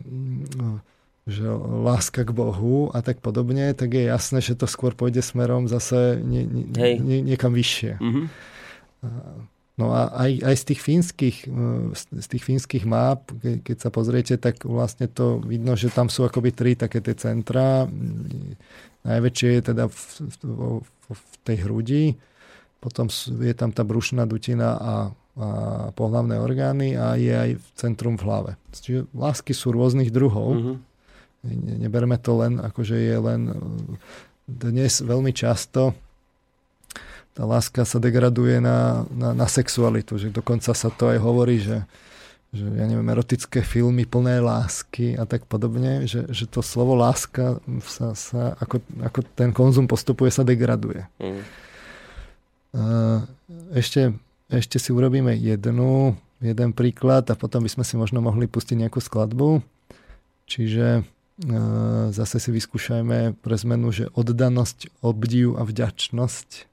že láska k Bohu a tak podobne, tak je jasné, že to skôr pôjde smerom zase nie, nie, nie, niekam vyššie. Mm-hmm. No a aj, aj z tých fínskych, z tých fínskych map, keď sa pozriete, tak vlastne to vidno, že tam sú akoby tri také tie centra. Najväčšie je teda v, v, v tej hrudi, potom je tam tá brušná dutina a, a pohlavné orgány a je aj centrum v hlave. Čiže lásky sú rôznych druhov. Mm-hmm Neberme to len, ako že je len dnes veľmi často tá láska sa degraduje na, na, na sexualitu, že dokonca sa to aj hovorí, že, že ja neviem, erotické filmy plné lásky a tak podobne, že, že to slovo láska sa, sa ako, ako ten konzum postupuje, sa degraduje. Mm. Ešte, ešte si urobíme jednu, jeden príklad a potom by sme si možno mohli pustiť nejakú skladbu. Čiže zase si vyskúšajme pre zmenu, že oddanosť, obdiv a vďačnosť,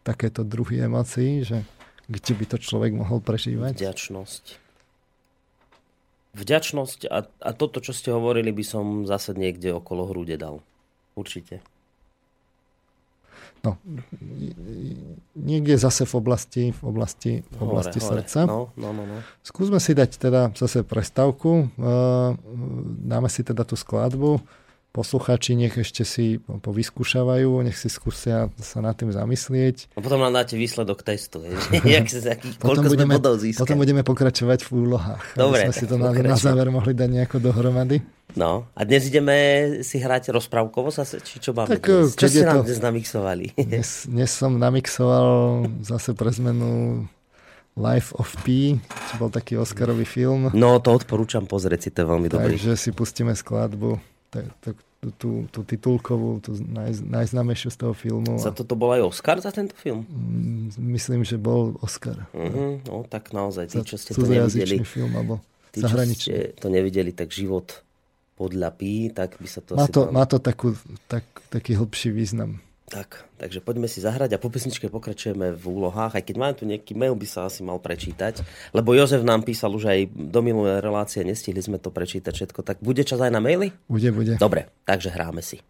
takéto druhy emócií, že kde by to človek mohol prežívať? Vďačnosť. Vďačnosť a, a toto, čo ste hovorili, by som zase niekde okolo hrude dal. Určite. No, niekde zase v oblasti, v oblasti, v oblasti hore, srdca. Hore. No, no, no, no. Skúsme si dať teda zase prestavku. Dáme si teda tú skladbu posluchači nech ešte si povyskúšavajú, nech si skúsia sa nad tým zamyslieť. A potom nám dáte výsledok testu. Jak, aký, potom, budeme, potom budeme pokračovať v úlohách. Dobre. Sme si to na, na záver mohli dať nejako dohromady. No, a dnes ideme si hrať rozprávkovo, zase, či čo máme tak, dnes? Čo ste nám to... dnes namixovali? Dnes, dnes som namixoval zase pre zmenu Life of P, čo bol taký Oscarový film. No, to odporúčam pozrieť si, to je veľmi dobrý. Takže si pustíme skladbu tú, tú titulkovú, tú naj, najznámejšiu z toho filmu. Za toto bol aj Oscar za tento film? Mm, myslím, že bol Oscar. Uh-huh, no tak naozaj, tí, čo ste to nevideli, film, alebo tí, čo ste to nevideli, tak život podľa Pí, tak by sa to má to, má to takú, tak, taký hlbší význam. Tak, takže poďme si zahrať a po pesničke pokračujeme v úlohách, aj keď mám tu nejaký mail, by sa asi mal prečítať, lebo Jozef nám písal už aj do minulé relácie, nestihli sme to prečítať všetko, tak bude čas aj na maily? Bude, bude. Dobre, takže hráme si.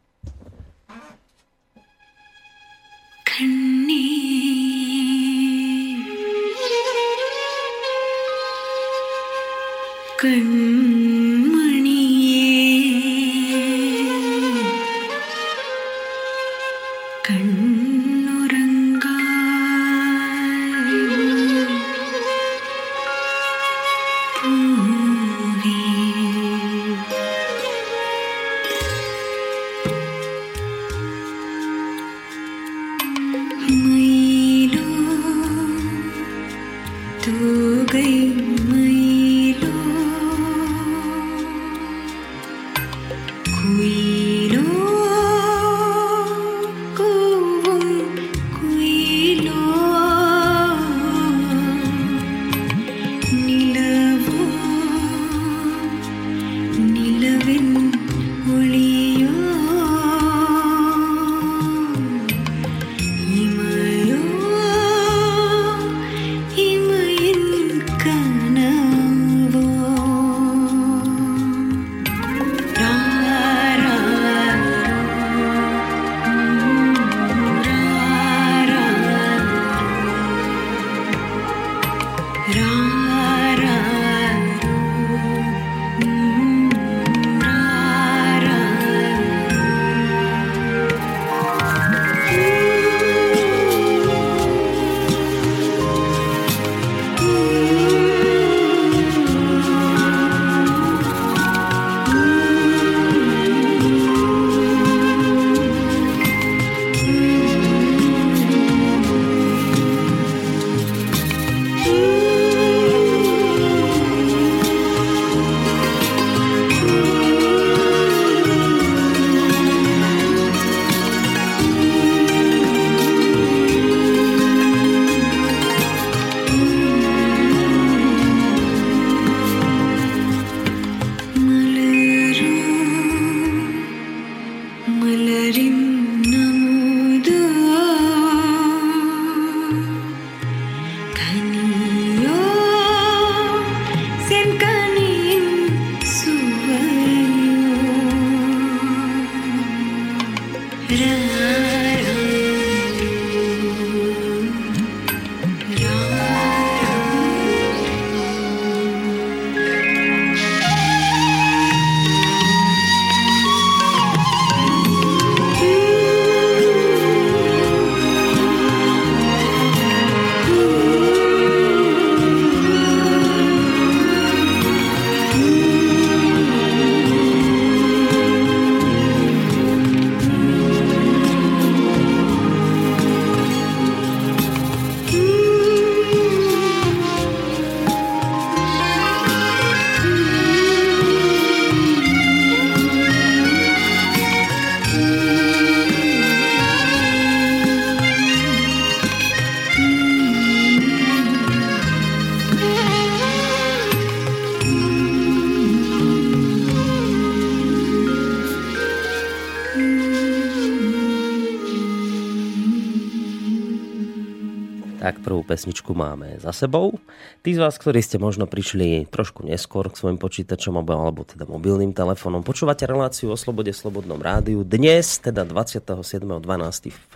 Pesničku máme za sebou. Tí z vás, ktorí ste možno prišli trošku neskôr k svojim počítačom alebo teda mobilným telefónom, počúvate reláciu o slobode Slobodnom rádiu. Dnes, teda 27.12. v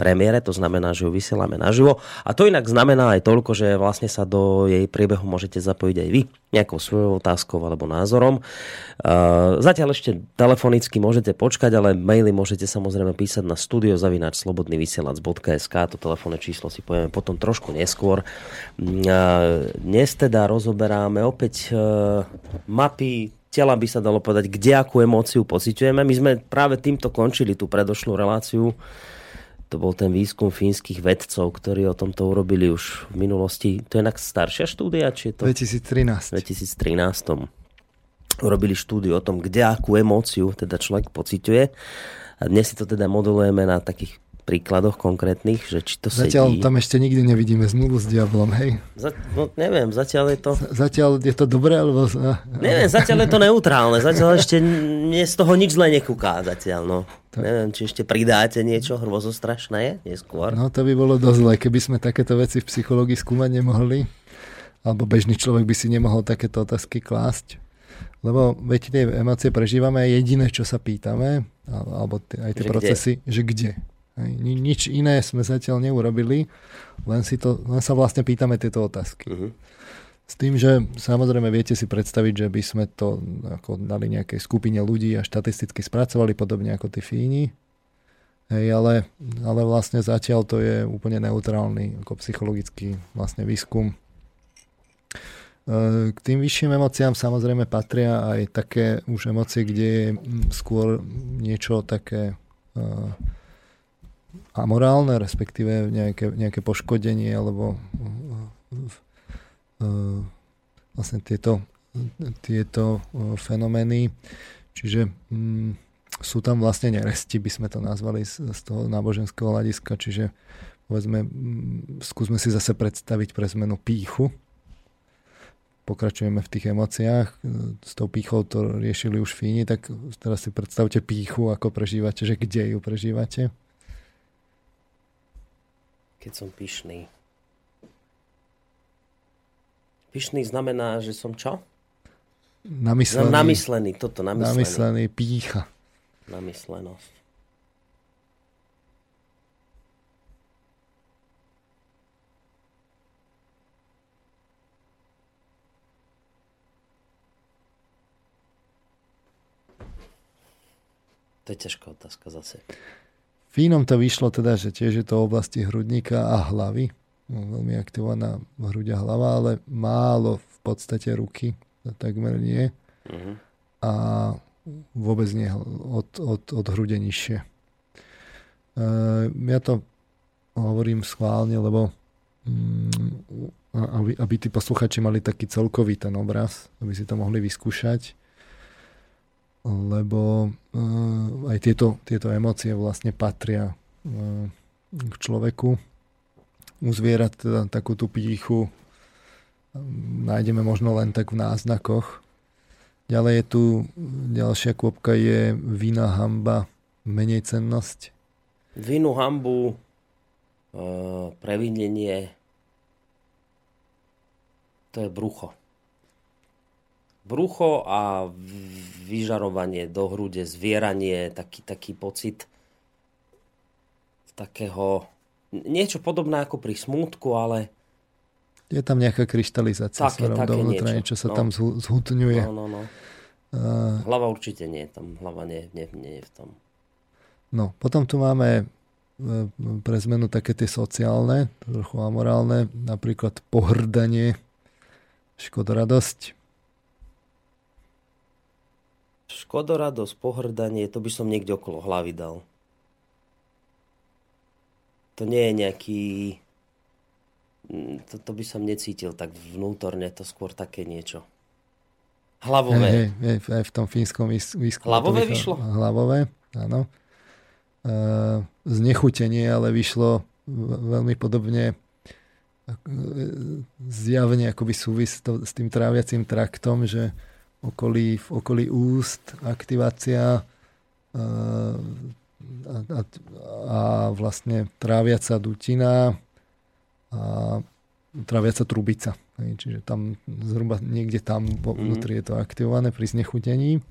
premiére, to znamená, že ju vysielame naživo. A to inak znamená aj toľko, že vlastne sa do jej priebehu môžete zapojiť aj vy nejakou svojou otázkou alebo názorom. Zatiaľ ešte telefonicky môžete počkať, ale maily môžete samozrejme písať na studiozavináčslobodnyvysielac.sk to telefónne číslo si povieme potom trošku neskôr. Dnes teda rozoberáme opäť e, mapy tela by sa dalo povedať, kde akú emóciu pociťujeme. My sme práve týmto končili tú predošlú reláciu to bol ten výskum fínskych vedcov, ktorí o tomto urobili už v minulosti. To je inak staršia štúdia? Či je to 2013. 2013. Urobili štúdiu o tom, kde akú emóciu teda človek pociťuje. A dnes si to teda modelujeme na takých príkladoch konkrétnych, že či to Zatiaľ sedí. tam ešte nikdy nevidíme zmluvu s diablom, hej? Za, no, neviem, zatiaľ je to... Zatiaľ je to dobré, alebo... Neviem, zatiaľ je to neutrálne. Zatiaľ ešte nie z toho nič zle nekúká zatiaľ, no. Tak. Neviem, či ešte pridáte niečo hrozostrašné neskôr. No to by bolo dosť zle, keby sme takéto veci v psychológii skúmať nemohli. Alebo bežný človek by si nemohol takéto otázky klásť. Lebo veď tie emócie prežívame a jediné, čo sa pýtame, alebo aj tie že procesy, kde? že kde. Hej, nič iné sme zatiaľ neurobili, len, si to, len sa vlastne pýtame tieto otázky. Uh-huh. S tým, že samozrejme viete si predstaviť, že by sme to ako dali nejakej skupine ľudí a štatisticky spracovali podobne ako tí Fíni. Hej, ale, ale vlastne zatiaľ to je úplne neutrálny ako psychologický vlastne výskum. K tým vyšším emóciám samozrejme patria aj také už emócie, kde je skôr niečo také uh, amorálne, respektíve nejaké, nejaké poškodenie alebo uh, vlastne tieto, tieto fenomény. Čiže um, sú tam vlastne neresti, by sme to nazvali z, z toho náboženského hľadiska, čiže povedzme, um, skúsme si zase predstaviť pre zmenu píchu, pokračujeme v tých emóciách. S tou pýchou to riešili už Fíni, tak teraz si predstavte píchu, ako prežívate, že kde ju prežívate. Keď som pyšný. Pyšný znamená, že som čo? Namyslený. Namyslený, toto, namyslený. Namyslený, pícha. Namyslenosť. To je ťažká otázka zase. Fínom to vyšlo teda, že tiež je to oblasti hrudníka a hlavy. No, veľmi aktivovaná hruď a hlava, ale málo v podstate ruky, takmer nie. Uh-huh. A vôbec nie od, od, od hrude nižšie. E, ja to hovorím schválne, lebo mm, aby, aby tí posluchači mali taký celkový ten obraz, aby si to mohli vyskúšať lebo uh, aj tieto, tieto emócie vlastne patria uh, k človeku. U zvierat teda takú tú píchu nájdeme možno len tak v náznakoch. Ďalej je tu ďalšia kôpka je vina, hamba, menej cennosť. Vinu, hambu, uh, previnenie, to je brucho brucho a vyžarovanie do hrude, zvieranie, taký, taký pocit takého, niečo podobné ako pri smútku, ale je tam nejaká kryštalizácia také, smerom dovnútra, niečo. niečo sa no. tam zhutňuje. No, no, no. Uh, hlava určite nie, tam hlava nie, nie, nie je v tom. No, potom tu máme e, pre zmenu také tie sociálne, trochu amorálne, napríklad pohrdanie, škodoradosť. Škodoradosť, pohrdanie, to by som niekde okolo hlavy dal. To nie je nejaký... Mm, to, to by som necítil tak vnútorne, to skôr také niečo. Hlavové. Hej, hej, aj v tom fínskom výskumu. Hlavové vyšlo? Hlavové, áno. E, znechutenie, ale vyšlo veľmi podobne e, zjavne akoby súvis s tým tráviacím traktom, že okolí, v okolí úst, aktivácia a, a, a vlastne tráviaca dutina a tráviaca trubica. Čiže tam zhruba niekde tam mhm. vnútri je to aktivované pri znechutení.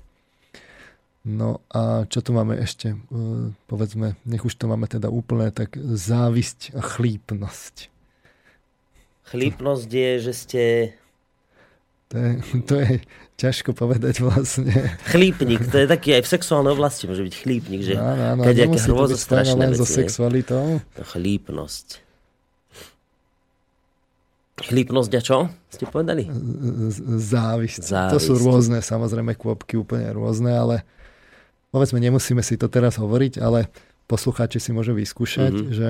No a čo tu máme ešte? E, povedzme, nech už to máme teda úplne, tak závisť a chlípnosť. Chlípnosť je, že ste to je, to je ťažko povedať vlastne. Chlípnik, to je taký aj v sexuálnej oblasti môže byť chlípnik, že áno, áno, keď aké hrôzostrašné veci. so sexualitou. To chlípnosť. Chlípnosť a čo? Ste povedali? Závisť. Závisť. To sú rôzne, samozrejme, kôpky úplne rôzne, ale povedzme, nemusíme si to teraz hovoriť, ale poslucháči si môžu vyskúšať, mm-hmm. že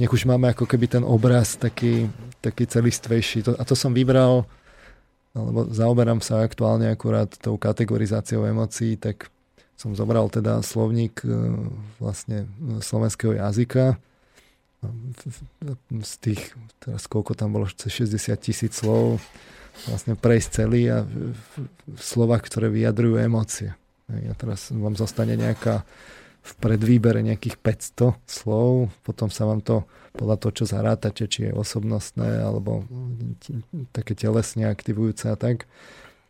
nech už máme ako keby ten obraz taký, taký celistvejší. A to som vybral lebo zaoberám sa aktuálne akurát tou kategorizáciou emócií, tak som zobral teda slovník e, vlastne slovenského jazyka z tých, teraz koľko tam bolo, 60 tisíc slov, vlastne prejsť celý a slova, ktoré vyjadrujú emócie. A teraz vám zostane nejaká v predvýbere nejakých 500 slov, potom sa vám to podľa toho, čo zarátate, či je osobnostné alebo také telesne aktivujúce a tak.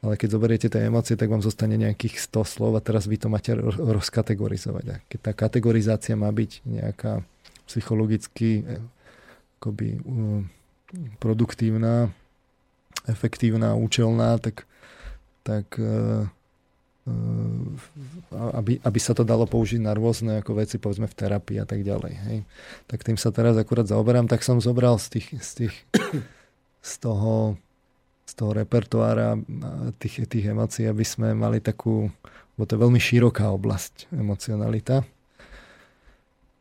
Ale keď zoberiete tie emócie, tak vám zostane nejakých 100 slov a teraz vy to máte rozkategorizovať. A keď tá kategorizácia má byť nejaká psychologicky eh, akoby, produktívna, efektívna, účelná, tak, tak uh, aby, aby sa to dalo použiť na rôzne ako veci, povedzme v terapii a tak ďalej. Hej. Tak tým sa teraz akurát zaoberám, tak som zobral z tých, z tých z toho, z toho repertoára tých, tých emócií, aby sme mali takú, bo to je veľmi široká oblasť, emocionalita,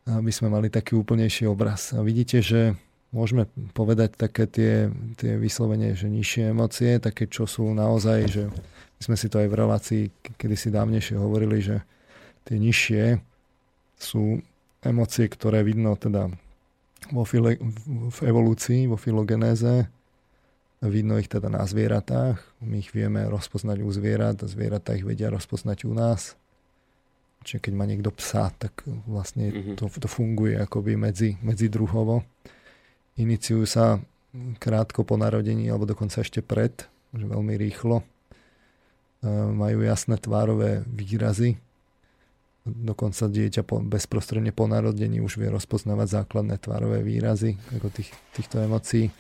aby sme mali taký úplnejší obraz. A vidíte, že môžeme povedať také tie, tie vyslovene, že nižšie emócie, také, čo sú naozaj, že sme si to aj v relácii kedy si dávnejšie hovorili, že tie nižšie sú emócie, ktoré vidno teda vo file, v evolúcii, vo filogenéze. Vidno ich teda na zvieratách. My ich vieme rozpoznať u zvierat a zvieratá ich vedia rozpoznať u nás. Čiže keď má niekto psa, tak vlastne mm-hmm. to, to funguje akoby medzi, medzi druhovo. Iniciujú sa krátko po narodení alebo dokonca ešte pred, že veľmi rýchlo majú jasné tvárové výrazy. Dokonca dieťa po, bezprostredne po narodení už vie rozpoznávať základné tvárové výrazy ako tých, týchto emócií. E,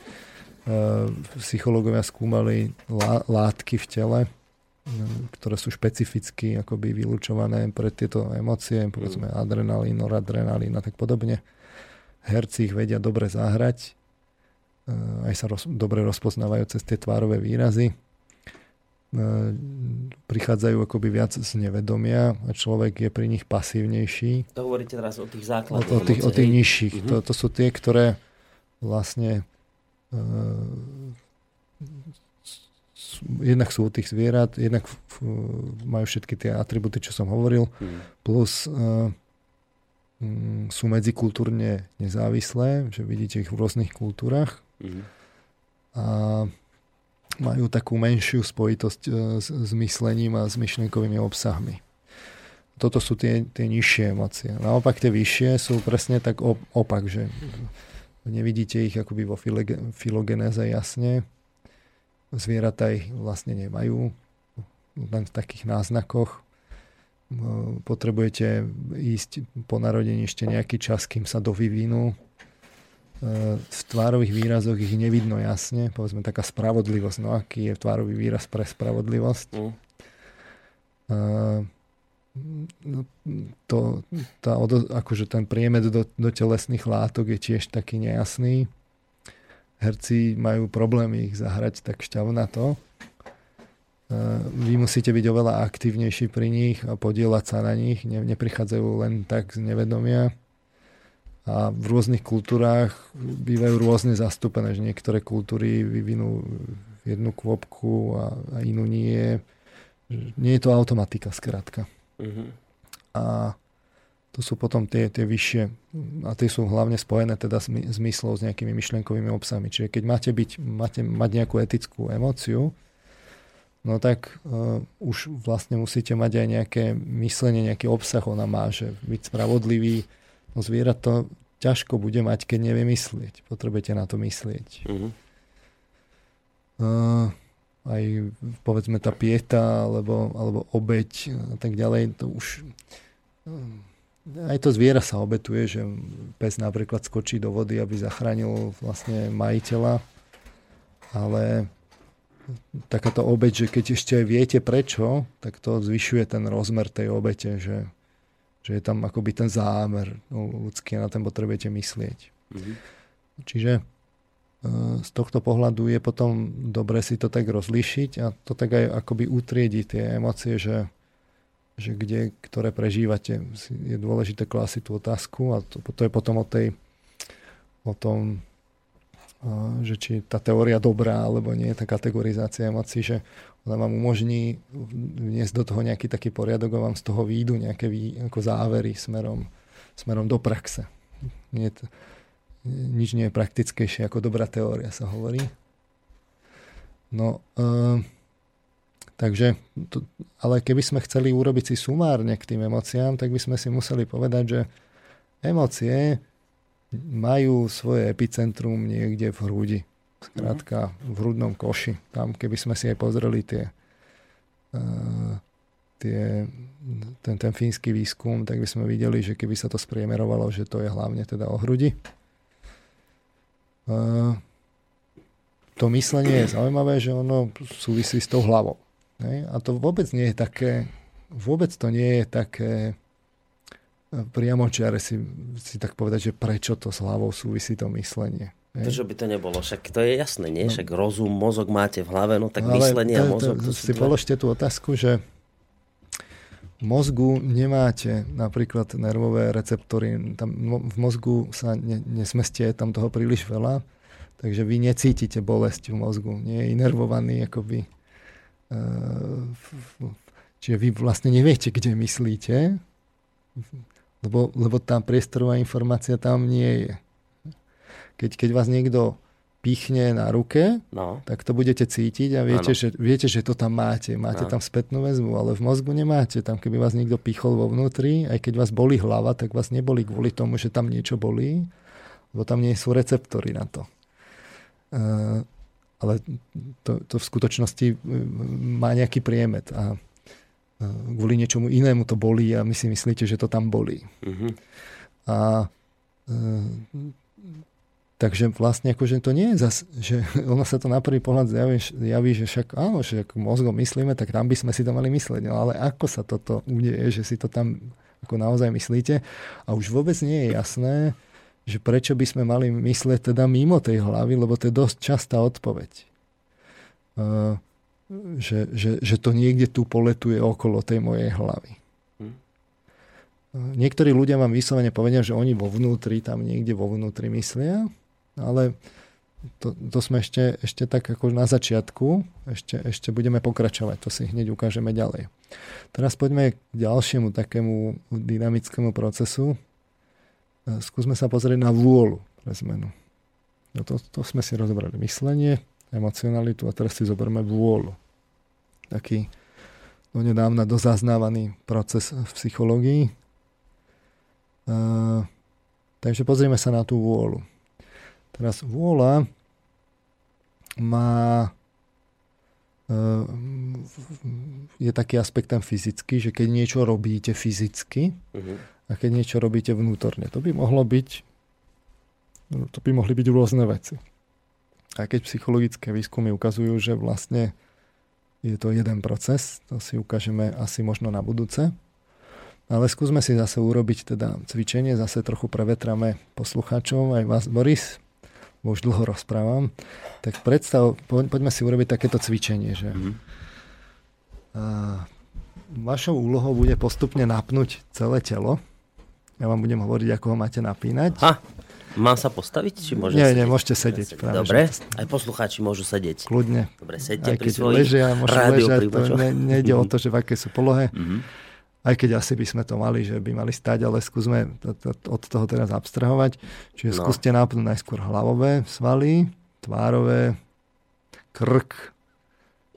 psychológovia skúmali lá, látky v tele, e, ktoré sú špecificky akoby vylúčované pre tieto emócie, povedzme adrenalín, noradrenalín a tak podobne. Herci ich vedia dobre zahrať, aj sa roz, dobre rozpoznávajú cez tie tvárové výrazy E, prichádzajú akoby viac z nevedomia a človek je pri nich pasívnejší. To hovoríte teraz o tých základných. O, o, tých, o tých nižších. Uh-huh. To, to sú tie, ktoré vlastne uh, jednak sú u tých zvierat, jednak f, majú všetky tie atributy, čo som hovoril, uh-huh. plus uh, um, sú medzikultúrne nezávislé, že vidíte ich v rôznych kultúrach. Uh-huh. A majú takú menšiu spojitosť e, s, s myslením a s myšlienkovými obsahmi. Toto sú tie, tie nižšie emócie. Naopak tie vyššie sú presne tak opak, že nevidíte ich akoby vo filogenéze jasne. Zvieratá ich vlastne nemajú, len v takých náznakoch. Potrebujete ísť po narodení ešte nejaký čas, kým sa dovyvinú v tvárových výrazoch ich nevidno jasne, povedzme taká spravodlivosť, no aký je tvárový výraz pre spravodlivosť. Mm. Uh, to, tá, akože ten priemed do, do telesných látok je tiež taký nejasný. Herci majú problémy ich zahrať tak šťavnato. Vy musíte byť oveľa aktívnejší pri nich a podielať sa na nich. Ne, neprichádzajú len tak z nevedomia a v rôznych kultúrách bývajú rôzne zastúpené, že niektoré kultúry vyvinú jednu kvopku a, a inú nie. Nie je to automatika, skrátka. Uh-huh. A to sú potom tie, tie vyššie, a tie sú hlavne spojené teda s, my, s myslou, s nejakými myšlenkovými obsahmi. Čiže keď máte, byť, máte mať nejakú etickú emóciu, no tak uh, už vlastne musíte mať aj nejaké myslenie, nejaký obsah ona má, že byť spravodlivý, No zviera to ťažko bude mať, keď nevie myslieť. Potrebujete na to myslieť. Uh-huh. Uh, aj povedzme tá pieta alebo, alebo obeď a tak ďalej, to už aj to zviera sa obetuje, že pes napríklad skočí do vody, aby zachránil vlastne majiteľa, ale takáto obeď, že keď ešte viete prečo, tak to zvyšuje ten rozmer tej obete, že že je tam akoby ten zámer no, ľudský a na ten potrebujete myslieť. Mm-hmm. Čiže e, z tohto pohľadu je potom dobre si to tak rozlíšiť a to tak aj akoby utriediť tie emócie, že, že kde, ktoré prežívate. Je dôležité klásiť tú otázku a to, to je potom o tej o tom že či tá teória dobrá alebo nie, tá kategorizácia emócií, že ona vám umožní vniesť do toho nejaký taký poriadok a vám z toho výjdu nejaké vý, ako závery smerom, smerom do praxe. Nie, nič nie je praktickejšie ako dobrá teória, sa hovorí. No, uh, takže, to, ale keby sme chceli urobiť si sumárne k tým emóciám, tak by sme si museli povedať, že emócie majú svoje epicentrum niekde v hrudi. Skrátka v hrudnom koši. Tam, keby sme si aj pozreli tie, uh, tie ten, ten fínsky výskum, tak by sme videli, že keby sa to spriemerovalo, že to je hlavne teda o hrudi. Uh, to myslenie je zaujímavé, že ono súvisí s tou hlavou. Ne? A to vôbec nie je také, vôbec to nie je také priamočiare si, si tak povedať, že prečo to s hlavou súvisí to myslenie. Prečo by to nebolo? Však to je jasné, nie? No. Však rozum, mozog máte v hlave, no tak Ale myslenie to, a mozog... To, to si položte tú otázku, že v mozgu nemáte napríklad nervové receptory, tam v mozgu sa ne, nesmestie tam toho príliš veľa, Takže vy necítite bolesť v mozgu, nie je inervovaný akoby. Eh, čiže vy vlastne neviete, kde myslíte, lebo, lebo tá priestorová informácia tam nie je. Keď, keď vás niekto pichne na ruke, no. tak to budete cítiť a viete, že, viete, že to tam máte. Máte no. tam spätnú väzbu, ale v mozgu nemáte. Tam keby vás niekto pichol vo vnútri, aj keď vás boli hlava, tak vás neboli kvôli tomu, že tam niečo bolí, lebo tam nie sú receptory na to. Eh, ale to, to v skutočnosti má nejaký priemet a kvôli niečomu inému to bolí a my si myslíte, že to tam bolí. Mm-hmm. A takže vlastne akože to nie je zas, že ono sa to na prvý pohľad javí, javí že však áno, že ako mozgom myslíme, tak tam by sme si to mali myslieť. No ale ako sa toto udeje, že si to tam ako naozaj myslíte? A už vôbec nie je jasné, že prečo by sme mali myslieť teda mimo tej hlavy, lebo to je dosť častá odpoveď. Uh, že, že, že to niekde tu poletuje okolo tej mojej hlavy. Hm. Niektorí ľudia vám vyslovene povedia, že oni vo vnútri, tam niekde vo vnútri myslia, ale to, to sme ešte, ešte tak ako na začiatku, ešte, ešte budeme pokračovať, to si hneď ukážeme ďalej. Teraz poďme k ďalšiemu takému dynamickému procesu, skúsme sa pozrieť na vôľu pre zmenu. No to, to sme si rozobrali. Myslenie, emocionalitu a teraz si zoberme vôľu. Taký do nedávna dozaznávaný proces v psychológii. Uh, takže pozrieme sa na tú vôľu. Teraz vôľa má uh, je taký aspekt tam fyzický, že keď niečo robíte fyzicky, uh-huh a keď niečo robíte vnútorne. To by mohlo byť, to by mohli byť rôzne veci. A keď psychologické výskumy ukazujú, že vlastne je to jeden proces, to si ukážeme asi možno na budúce. Ale skúsme si zase urobiť teda cvičenie, zase trochu prevetrame poslucháčov, aj vás Boris, bo už dlho rozprávam. Tak predstav, poďme si urobiť takéto cvičenie, že mm-hmm. a, vašou úlohou bude postupne napnúť celé telo, ja vám budem hovoriť, ako ho máte napínať. Ha, mám sa postaviť? Či môžem nie, sedieť? nie, môžete sedieť. Práve, Dobre, že... aj poslucháči môžu sedieť. Kľudne. Dobre, sedte aj pri svojich ležia, ležať, to ne, nejde o to, že v aké sú polohe. Mm-hmm. Aj keď asi by sme to mali, že by mali stať, ale skúsme to, to, od toho teraz abstrahovať. Čiže no. skúste nápnúť najskôr hlavové svaly, tvárové, krk.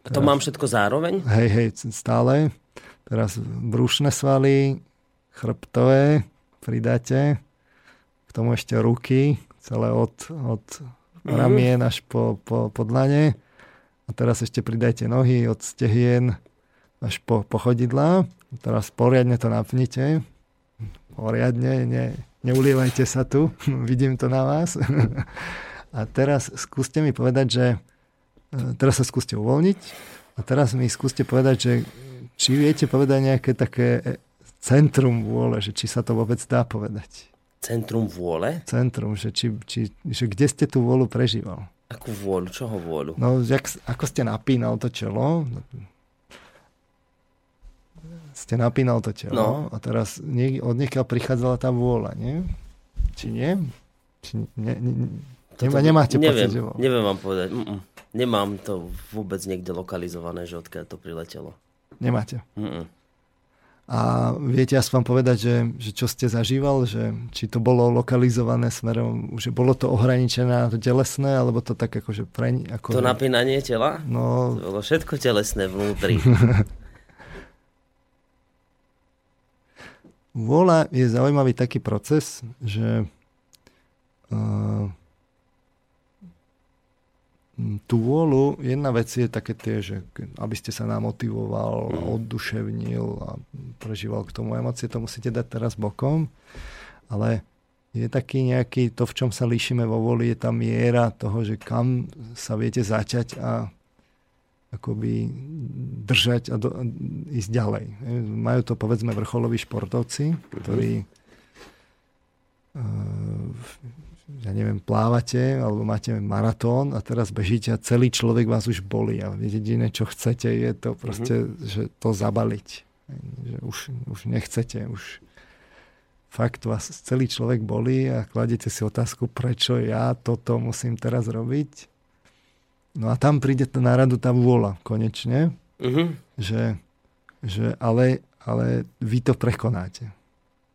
A to teraz, mám všetko zároveň? Hej, hej, stále. Teraz brušné svaly, chrbtové, pridáte. Tomu ešte ruky, celé od, od mm-hmm. ramien až po, po, po dlane. A teraz ešte pridajte nohy od stehien až po, po chodidlá. Teraz poriadne to napnite. Poriadne, ne, neulievajte sa tu. Vidím to na vás. A teraz skúste mi povedať, že e, teraz sa skúste uvoľniť a teraz mi skúste povedať, že či viete povedať nejaké také centrum vôle, že či sa to vôbec dá povedať. Centrum vôle? Centrum, že, či, či, že kde ste tú vôľu prežíval. Akú vôľu? Čoho vôľu? No, jak, ako ste napínal to čelo, ste napínal to telo no. a teraz nie, od niekiaľ prichádzala tá vôľa, nie? Či nie? Či nie, nie Nemá, nemáte neviem, pocit, že bol? Neviem vám povedať. Mm-mm. Nemám to vôbec niekde lokalizované, že odkiaľ to priletelo. Nemáte. Mm-mm. A viete aspoň povedať, že, že čo ste zažíval, že či to bolo lokalizované smerom, že bolo to ohraničené na to telesné, alebo to tak akože pre... Ako, To napínanie tela? No, To bolo všetko telesné vnútri. Vôľa je zaujímavý taký proces, že uh, tú vôľu, jedna vec je také tie, že aby ste sa namotivoval, mm. odduševnil a prežíval k tomu emócie, to musíte dať teraz bokom, ale je taký nejaký, to v čom sa líšime vo voli, je tá miera toho, že kam sa viete začať a akoby držať a, do, a ísť ďalej. Majú to povedzme vrcholoví športovci, ktorí uh, ja neviem, plávate alebo máte maratón a teraz bežíte a celý človek vás už bolí a jediné, čo chcete, je to proste, mm-hmm. že to zabaliť. Že už, už nechcete, už fakt vás celý človek bolí a kladete si otázku, prečo ja toto musím teraz robiť. No a tam príde na radu tá vôľa konečne, mm-hmm. že, že ale, ale vy to prekonáte.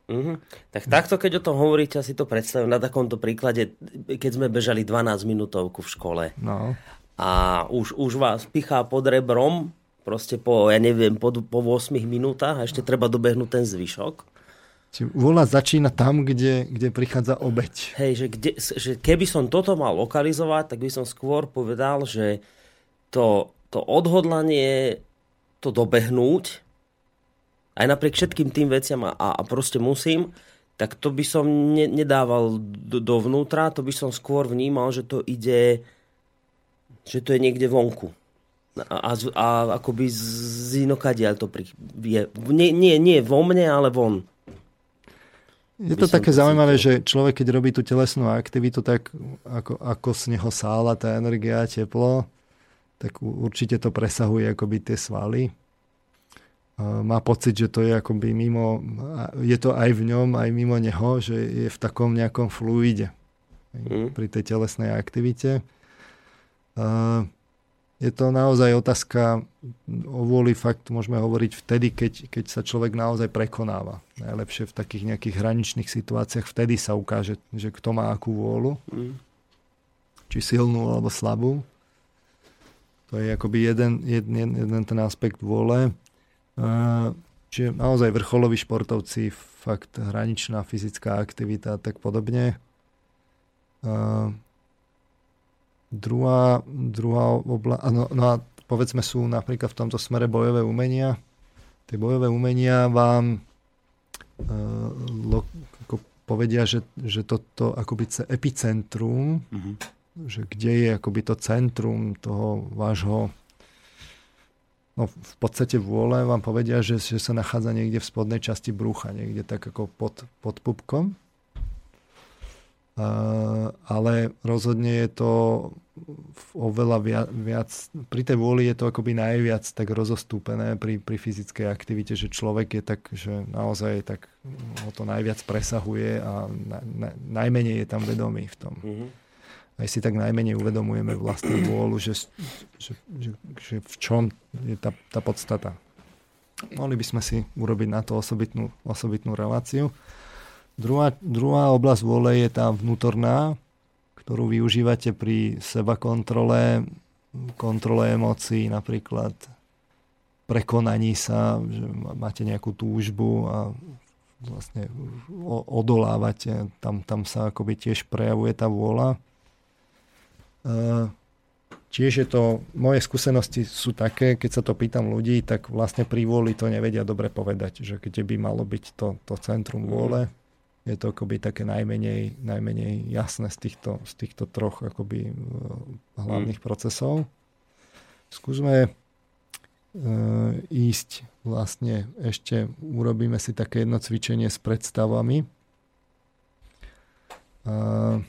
Mm-hmm. Tak takto, keď o tom hovoríte, si to predstavím na takomto príklade, keď sme bežali 12 minútovku v škole. No. A už, už vás pichá pod rebrom, proste po, ja neviem, po, po 8 minútach a ešte treba dobehnúť ten zvyšok. Čiže vôľa začína tam, kde, kde prichádza obeď. Hej, že, kde, že keby som toto mal lokalizovať, tak by som skôr povedal, že to, to odhodlanie to dobehnúť aj napriek všetkým tým veciam a, a proste musím, tak to by som ne, nedával do, dovnútra, to by som skôr vnímal, že to ide, že to je niekde vonku. A, a, a akoby z inokadiaľ to pri, je. Nie, nie, nie vo mne, ale von. Je to také zaujímavé, že človek, keď robí tú telesnú aktivitu, tak ako, ako z neho sála tá energia a teplo, tak určite to presahuje akoby tie svaly má pocit, že to je akoby mimo, je to aj v ňom, aj mimo neho, že je v takom nejakom fluide mm. pri tej telesnej aktivite. Je to naozaj otázka o vôli fakt môžeme hovoriť vtedy, keď, keď sa človek naozaj prekonáva. Najlepšie v takých nejakých hraničných situáciách, vtedy sa ukáže, že kto má akú vôľu. Mm. Či silnú alebo slabú. To je akoby jeden, jeden, jeden ten aspekt vôle. Čiže naozaj vrcholoví športovci, fakt hraničná fyzická aktivita a tak podobne. Uh, druhá, druhá obla- no, no a povedzme sú napríklad v tomto smere bojové umenia. Tie bojové umenia vám uh, lo, ako povedia, že, že toto akoby epicentrum, mm-hmm. že kde je akoby to centrum toho vášho no, v podstate vôle vám povedia, že, že sa nachádza niekde v spodnej časti brucha, niekde tak ako pod, pod pupkom. Uh, ale rozhodne je to oveľa viac, viac, pri tej vôli je to akoby najviac tak rozostúpené pri, pri fyzickej aktivite, že človek je tak, že naozaj tak ho to najviac presahuje a na, na, najmenej je tam vedomý v tom. Mm-hmm aj si tak najmenej uvedomujeme vlastnú vôľu, že, že, že, že v čom je tá, tá podstata. Mohli by sme si urobiť na to osobitnú, osobitnú reláciu. Druhá, druhá oblasť vôle je tá vnútorná, ktorú využívate pri seba kontrole, kontrole emócií napríklad, prekonaní sa, že máte nejakú túžbu a vlastne odolávate, tam, tam sa akoby tiež prejavuje tá vôľa. Tiež je to, moje skúsenosti sú také, keď sa to pýtam ľudí, tak vlastne pri vôli to nevedia dobre povedať, že keď by malo byť to, to centrum vôle, je to akoby také najmenej, najmenej jasné z týchto, z týchto troch akoby e, hlavných mm. procesov. Skúsme uh, ísť vlastne ešte, urobíme si také jedno cvičenie s predstavami. Uh,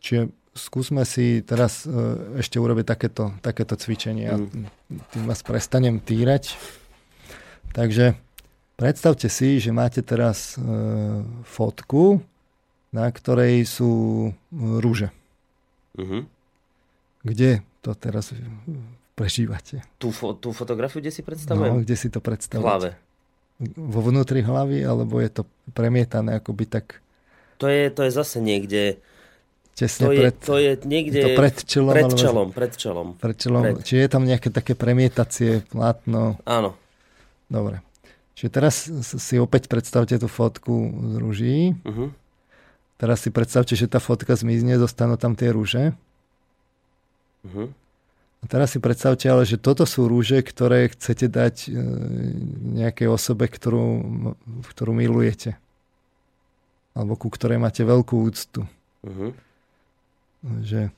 Čiže skúsme si teraz e, ešte urobiť takéto, takéto cvičenie. Ja mm. tým vás prestanem týrať. Takže predstavte si, že máte teraz e, fotku, na ktorej sú rúže. Uh-huh. Kde to teraz prežívate? Tú, fo- tú fotografiu, kde si predstavujem? No, kde si to v predstavujete? hlave. Vo vnútri hlavy, alebo je to premietané akoby tak To je, to je zase niekde, tesne to je, pred, to je niekde je to pred čelom? pred alebo- čelom, pred čelom. Pred čelom. Pred. Či je tam nejaké také premietacie plátno? Áno. Dobre. Čiže teraz si opäť predstavte tú fotku z rúží. Uh-huh. Teraz si predstavte, že tá fotka zmizne, zostanú tam tie rúže. Uh-huh. A teraz si predstavte ale, že toto sú rúže, ktoré chcete dať e, nejakej osobe, ktorú, ktorú milujete. Alebo ku ktorej máte veľkú úctu. Uh-huh. Že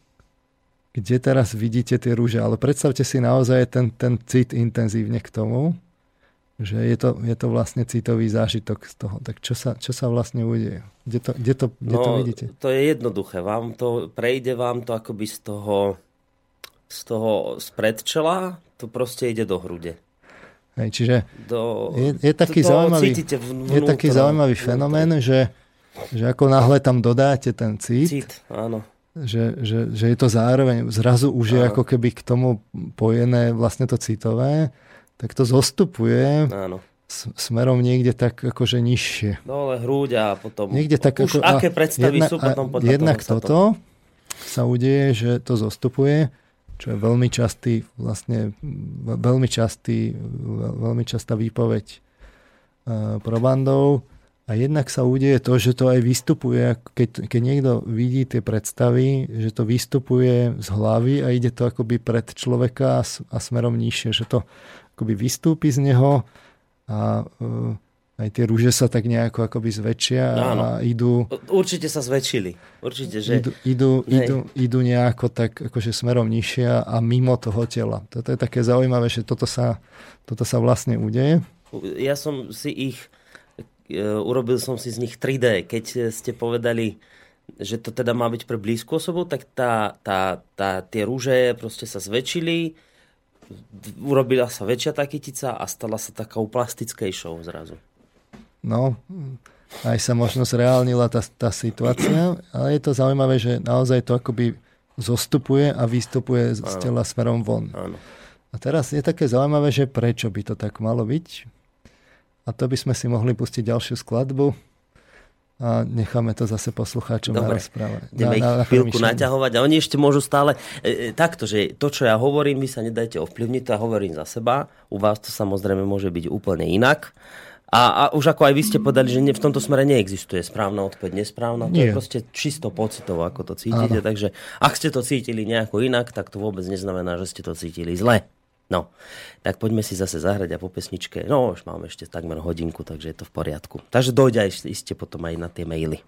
kde teraz vidíte tie rúže. Ale predstavte si naozaj ten, ten cit intenzívne k tomu, že je to, je to vlastne citový zážitok z toho. Tak čo sa, čo sa vlastne udeje? Kde to, kde to, kde to vidíte? to je jednoduché. Vám to, prejde vám to akoby z toho, z toho spred čela, to proste ide do hrude. Hej, čiže Do, je, je taký to zaujímavý, vnútro, je taký zaujímavý fenomén, že, že ako náhle tam dodáte ten cit, Cít, áno. Že, že, že je to zároveň, zrazu už je Áno. ako keby k tomu pojené vlastne to citové, tak to zostupuje áno. smerom niekde tak akože nižšie. Dole hruď a potom... Niekde tak už ako, aké predstavy jedna, sú potom podľa Jednak toho sa to... toto sa udeje, že to zostupuje, čo je veľmi častý, vlastne ve- veľmi častý, ve- veľmi častá výpoveď uh, probandov. A jednak sa udeje to, že to aj vystupuje, keď, keď niekto vidí tie predstavy, že to vystupuje z hlavy a ide to akoby pred človeka a, a smerom nižšie, že to akoby vystúpi z neho a uh, aj tie rúže sa tak nejako akoby zväčšia Áno. a idú, Určite sa zväčšili. Určite, že... idú, idú, Nej. idú, idú nejako tak akože smerom nižšie a mimo toho tela. Toto je také zaujímavé, že toto sa, toto sa vlastne udeje. Ja som si ich... e, Urobil som si z nich 3D. Keď ste povedali, že to teda má byť pre blízku osobu, tak tá, tá, tá, tie rúže proste sa zväčšili, urobila sa väčšia tá kytica a stala sa takou plastickejšou zrazu. No, aj sa možno zreálnila tá, tá situácia, ale je to zaujímavé, že naozaj to akoby zostupuje a vystupuje z tela smerom von. Áno. A teraz je také zaujímavé, že prečo by to tak malo byť. A to by sme si mohli pustiť ďalšiu skladbu a necháme to zase poslucháčom na Dobre. rozprávanie. Ideme ich chvíľku naťahovať a oni ešte môžu stále e, e, takto, že to, čo ja hovorím, vy sa nedajte ovplyvniť, to ja hovorím za seba. U vás to samozrejme môže byť úplne inak. A, a už ako aj vy ste povedali, že ne, v tomto smere neexistuje správna odpoveď, nesprávna. To je Nie. proste čisto pocitovo, ako to cítite. Áno. Takže ak ste to cítili nejako inak, tak to vôbec neznamená, že ste to cítili zle. No, tak poďme si zase zahrať a po pesničke. No, už máme ešte takmer hodinku, takže je to v poriadku. Takže dojde aj iste potom aj na tie maily.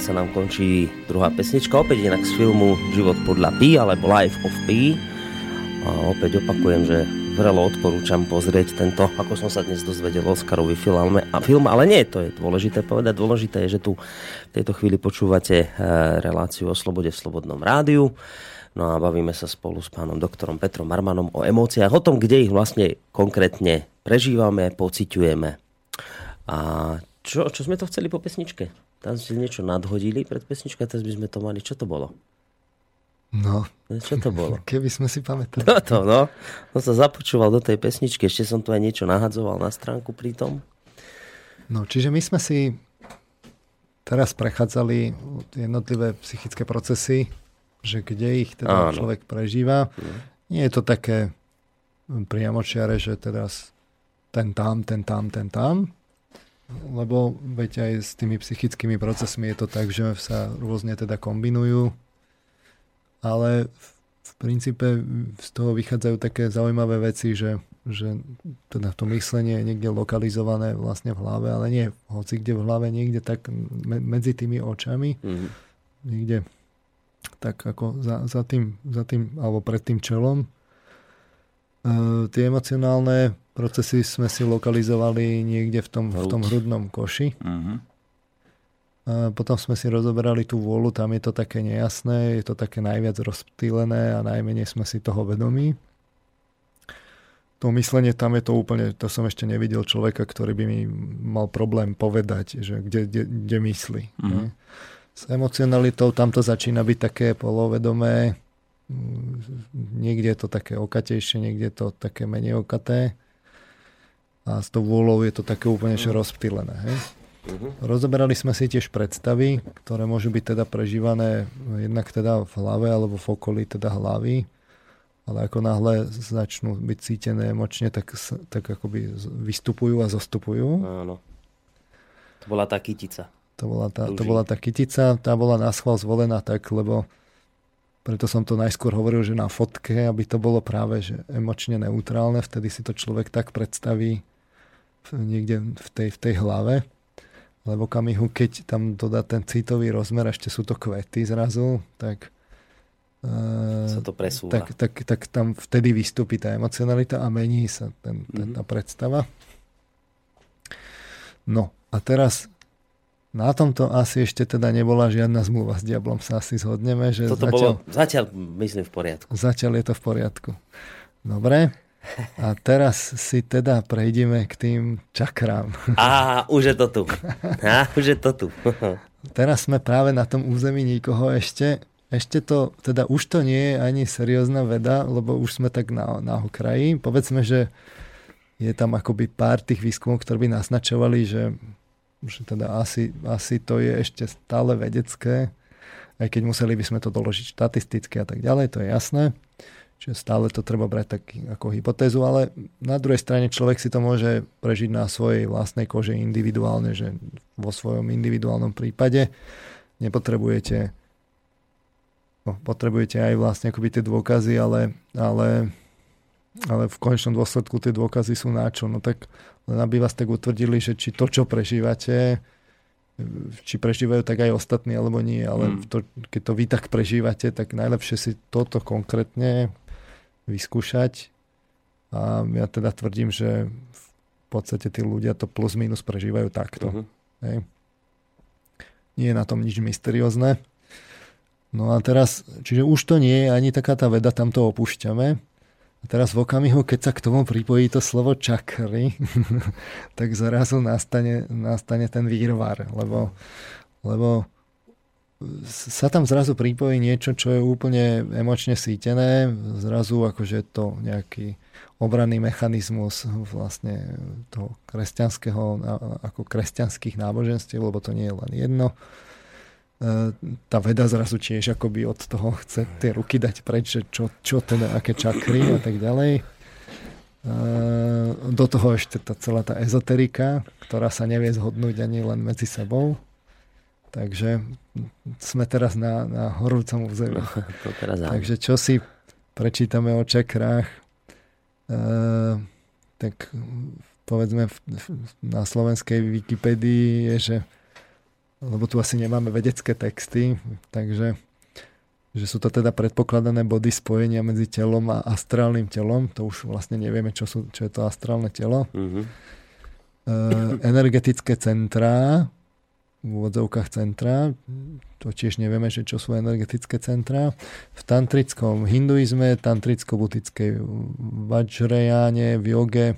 Sa nám končí druhá pesnička, opäť inak z filmu Život podľa Pi, alebo Life of Pi. A opäť opakujem, že vrelo odporúčam pozrieť tento, ako som sa dnes dozvedel, Oscarový film, a film, ale nie, to je dôležité povedať. Dôležité je, že tu v tejto chvíli počúvate eh, reláciu o slobode v Slobodnom rádiu. No a bavíme sa spolu s pánom doktorom Petrom Marmanom o emóciách, o tom, kde ich vlastne konkrétne prežívame, pociťujeme. A čo, čo sme to chceli po pesničke? Tam ste niečo nadhodili pred pesničkou, teraz by sme to mali. Čo to bolo? No. Čo to bolo? Keby sme si pamätali. No to, no. No sa započúval do tej pesničky, ešte som tu aj niečo nahadzoval na stránku pri tom. No, čiže my sme si teraz prechádzali jednotlivé psychické procesy, že kde ich teda Áno. človek prežíva. Mm. Nie je to také priamočiare, že teraz ten tam, ten tam, ten tam, lebo veď aj s tými psychickými procesmi je to tak, že sa rôzne teda kombinujú, ale v, princípe z toho vychádzajú také zaujímavé veci, že, že teda to myslenie je niekde lokalizované vlastne v hlave, ale nie hoci kde v hlave, niekde tak medzi tými očami, mm-hmm. niekde tak ako za, za, tým, za tým, alebo pred tým čelom. E, tie emocionálne procesy sme si lokalizovali niekde v tom, v tom hrudnom koši. Uh-huh. A potom sme si rozoberali tú vôľu, tam je to také nejasné, je to také najviac rozptýlené a najmenej sme si toho vedomí. To myslenie, tam je to úplne, to som ešte nevidel človeka, ktorý by mi mal problém povedať, že kde, kde, kde myslí. Uh-huh. S emocionalitou tam to začína byť také polovedomé, niekde je to také okatejšie, niekde je to také menej okaté a s tou vôľou je to také úplne že rozptýlené. Hej? Uh-huh. Rozoberali sme si tiež predstavy, ktoré môžu byť teda prežívané jednak teda v hlave alebo v okolí teda hlavy, ale ako náhle začnú byť cítené emočne, tak, tak akoby vystupujú a zostupujú. Áno. To bola tá kytica. To bola tá, to bola tá kytica, tá bola na schvál zvolená tak, lebo preto som to najskôr hovoril, že na fotke, aby to bolo práve že emočne neutrálne, vtedy si to človek tak predstaví niekde v tej, v tej hlave. Lebo kamihu, keď tam dodá ten citový rozmer, ešte sú to kvety zrazu, tak sa to presúva. Tak, tak, tak tam vtedy vystúpi tá emocionalita a mení sa ten, ten, tá mhm. predstava. No a teraz na tomto asi ešte teda nebola žiadna zmluva s diablom, sa asi zhodneme. Že Toto zatiaľ, bolo, zatiaľ myslím v poriadku. Zatiaľ je to v poriadku. Dobre. A teraz si teda prejdeme k tým čakrám. Á, už je to tu. Á, už je to tu. teraz sme práve na tom území nikoho ešte. Ešte to, teda už to nie je ani seriózna veda, lebo už sme tak na, na okraji. Povedzme, že je tam akoby pár tých výskumov, ktoré by naznačovali, že že teda asi, asi to je ešte stále vedecké, aj keď museli by sme to doložiť štatisticky a tak ďalej, to je jasné. Čiže stále to treba brať tak ako hypotézu, ale na druhej strane človek si to môže prežiť na svojej vlastnej kože individuálne, že vo svojom individuálnom prípade nepotrebujete no, potrebujete aj vlastne akoby tie dôkazy, ale, ale, ale v konečnom dôsledku tie dôkazy sú na čo? No tak len aby vás tak utvrdili, že či to, čo prežívate, či prežívajú tak aj ostatní, alebo nie. Ale mm. to, keď to vy tak prežívate, tak najlepšie si toto konkrétne vyskúšať. A ja teda tvrdím, že v podstate tí ľudia to plus minus prežívajú takto. Mm-hmm. Hej. Nie je na tom nič mysteriózne. No a teraz, čiže už to nie je ani taká tá veda, tam to opúšťame. A teraz v okamihu, keď sa k tomu pripojí to slovo čakry, tak zrazu nastane, nastane ten výrvar, lebo, lebo sa tam zrazu pripojí niečo, čo je úplne emočne sítené, zrazu akože to nejaký obranný mechanizmus vlastne toho kresťanského, ako kresťanských náboženstiev, lebo to nie je len jedno tá veda zrazu tiež akoby od toho chce tie ruky dať preč, čo, čo teda, aké čakry a tak ďalej. Do toho ešte tá celá tá ezoterika, ktorá sa nevie zhodnúť ani len medzi sebou. Takže sme teraz na, na horúcom území. No, Takže čo si prečítame o čakrách, tak povedzme na slovenskej Wikipedii je, že lebo tu asi nemáme vedecké texty, takže že sú to teda predpokladané body spojenia medzi telom a astrálnym telom. To už vlastne nevieme, čo, sú, čo je to astrálne telo. Mm-hmm. E, energetické centrá, v úvodzovkách centra, to tiež nevieme, že čo sú energetické centrá. V tantrickom hinduizme, tantricko-butickej vajrajáne, v joge,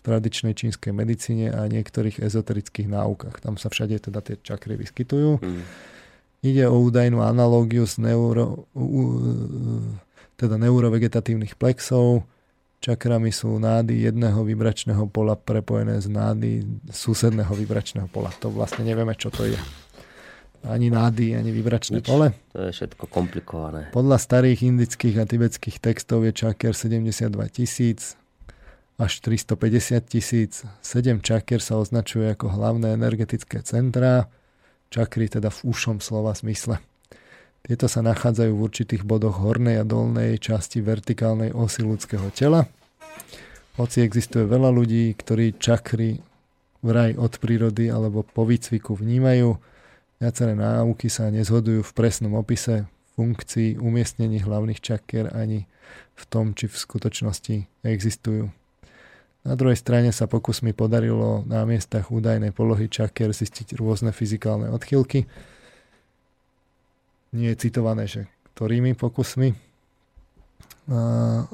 v tradičnej čínskej medicíne a niektorých ezoterických náukách. Tam sa všade teda tie čakry vyskytujú. Mm. Ide o údajnú analógiu s neuro, teda neurovegetatívnych plexov. Čakrami sú nády jedného vibračného pola prepojené s nády susedného vibračného pola. To vlastne nevieme, čo to je. Ani nády, ani vibračné Nič. pole. To je všetko komplikované. Podľa starých indických a tibetských textov je čaker 72 tisíc až 350 tisíc. Sedem čakier sa označuje ako hlavné energetické centrá čakry, teda v ušom slova smysle. Tieto sa nachádzajú v určitých bodoch hornej a dolnej časti vertikálnej osy ľudského tela. Hoci existuje veľa ľudí, ktorí čakry vraj od prírody alebo po výcviku vnímajú, viaceré náuky sa nezhodujú v presnom opise funkcií umiestnení hlavných čakier ani v tom, či v skutočnosti existujú. Na druhej strane sa pokusmi podarilo na miestach údajnej polohy čakier zistiť rôzne fyzikálne odchylky. Nie je citované, že ktorými pokusmi.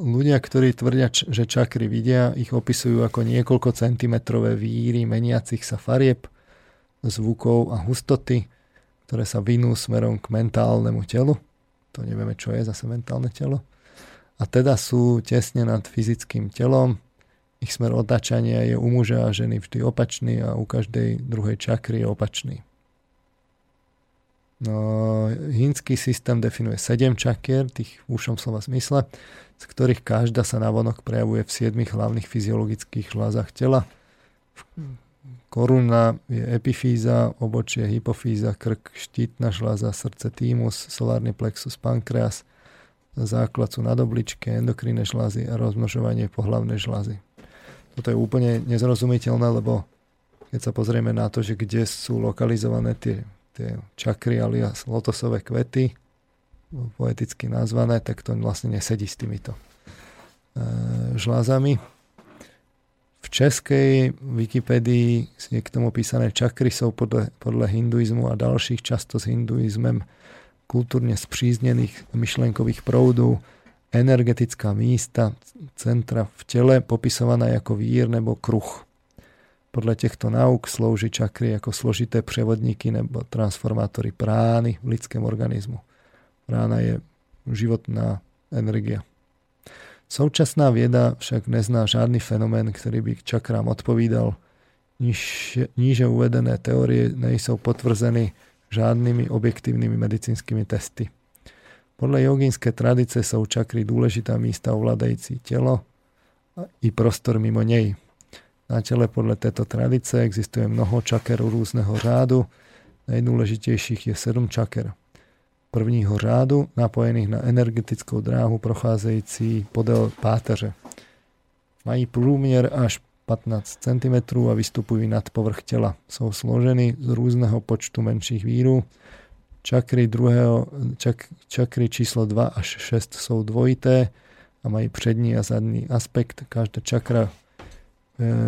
Ľudia, ktorí tvrdia, že čakry vidia, ich opisujú ako niekoľko centimetrové víry meniacich sa farieb, zvukov a hustoty, ktoré sa vinú smerom k mentálnemu telu. To nevieme, čo je zase mentálne telo. A teda sú tesne nad fyzickým telom, ich smer otáčania je u muža a ženy vždy opačný a u každej druhej čakry je opačný. No, hínsky systém definuje 7 čakier, tých v ušom slova smysle, z ktorých každá sa navonok prejavuje v 7 hlavných fyziologických žlázach tela. Koruna je epifíza, obočie hypofíza, krk, štítna žláza, srdce týmus, solárny plexus, pankreas, základ sú nadobličke, endokrinné žlázy a rozmnožovanie pohlavnej žlázy. Toto je úplne nezrozumiteľné, lebo keď sa pozrieme na to, že kde sú lokalizované tie, tie čakry alias lotosové kvety, poeticky nazvané, tak to vlastne nesedí s týmito e, žlázami. V českej Wikipedii je k tomu písané čakry sú podľa, podľa hinduizmu a ďalších často s hinduizmem kultúrne spříznených myšlenkových proudov energetická místa centra v tele popisovaná ako vír nebo kruh. Podľa týchto náuk slouží čakry ako složité převodníky nebo transformátory prány v lidském organismu. Prána je životná energia. Současná vieda však nezná žádný fenomén, ktorý by k čakrám odpovídal. Níže, níže uvedené teórie nejsou potvrzeny žádnymi objektívnymi medicínskymi testy. Podľa jogínskej tradice sú čakry dôležitá místa ovládající telo i prostor mimo nej. Na tele podľa tejto tradice existuje mnoho čaker rôzneho rádu, najdôležitejších je 7 čaker. Prvního rádu napojených na energetickou dráhu procházející podél páteře. Mají průměr až 15 cm a vystupujú nad povrch tela. Sú složení z rôzneho počtu menších vírov, Čakry, druhého, čak, čakry číslo 2 až 6 sú dvojité a mají přední a zadní aspekt. Každá čakra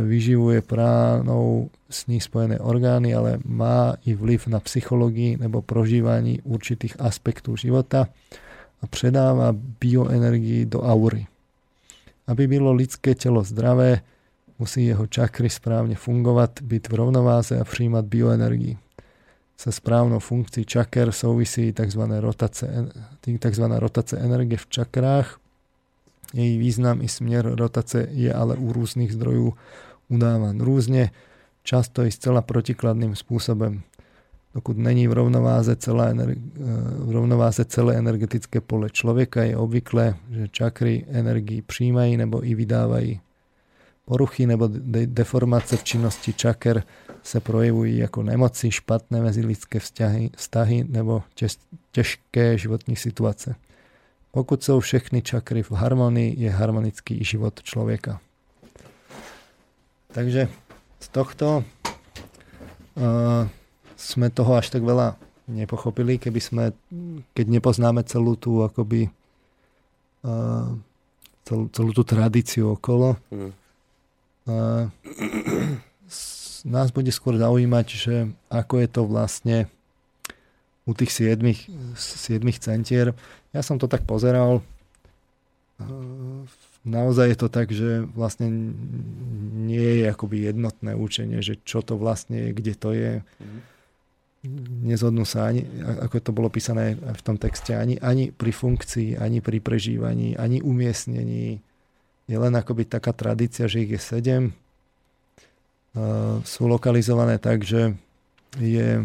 vyživuje pránou s ní spojené orgány, ale má i vliv na psychologii nebo prožívání určitých aspektů života a předává bioenergii do aury. Aby bylo lidské tělo zdravé, musí jeho čakry správně fungovat, být v rovnováze a přijímat bioenergii sa správnou funkcií čaker souvisí tzv. rotace, tzv. rotace energie v čakrách. Její význam i směr rotace je ale u různých zdrojů udáván různě, často i zcela protikladným způsobem. Dokud není v rovnováze, celé, v rovnováze celé energetické pole člověka, je obvyklé, že čakry energii přijímají nebo i vydávají. Poruchy nebo de- deformace v činnosti čaker se projevují jako nemoci, špatné mezilidské vzťahy, vztahy nebo těž, těžké životní situace. Pokud jsou všechny čakry v harmonii, je harmonický život člověka. Takže z tohto uh, sme toho až tak veľa nepochopili, keby sme, keď nepoznáme celú tú akoby uh, celú, celú tú tradíciu okolo. Mm. Uh, nás bude skôr zaujímať, že ako je to vlastne u tých siedmých, siedmých centier. Ja som to tak pozeral. Naozaj je to tak, že vlastne nie je akoby jednotné učenie, že čo to vlastne je, kde to je. Mm nezhodnú sa ani, ako to bolo písané v tom texte, ani, ani pri funkcii, ani pri prežívaní, ani umiestnení. Je len akoby taká tradícia, že ich je sedem. Uh, sú lokalizované tak, že je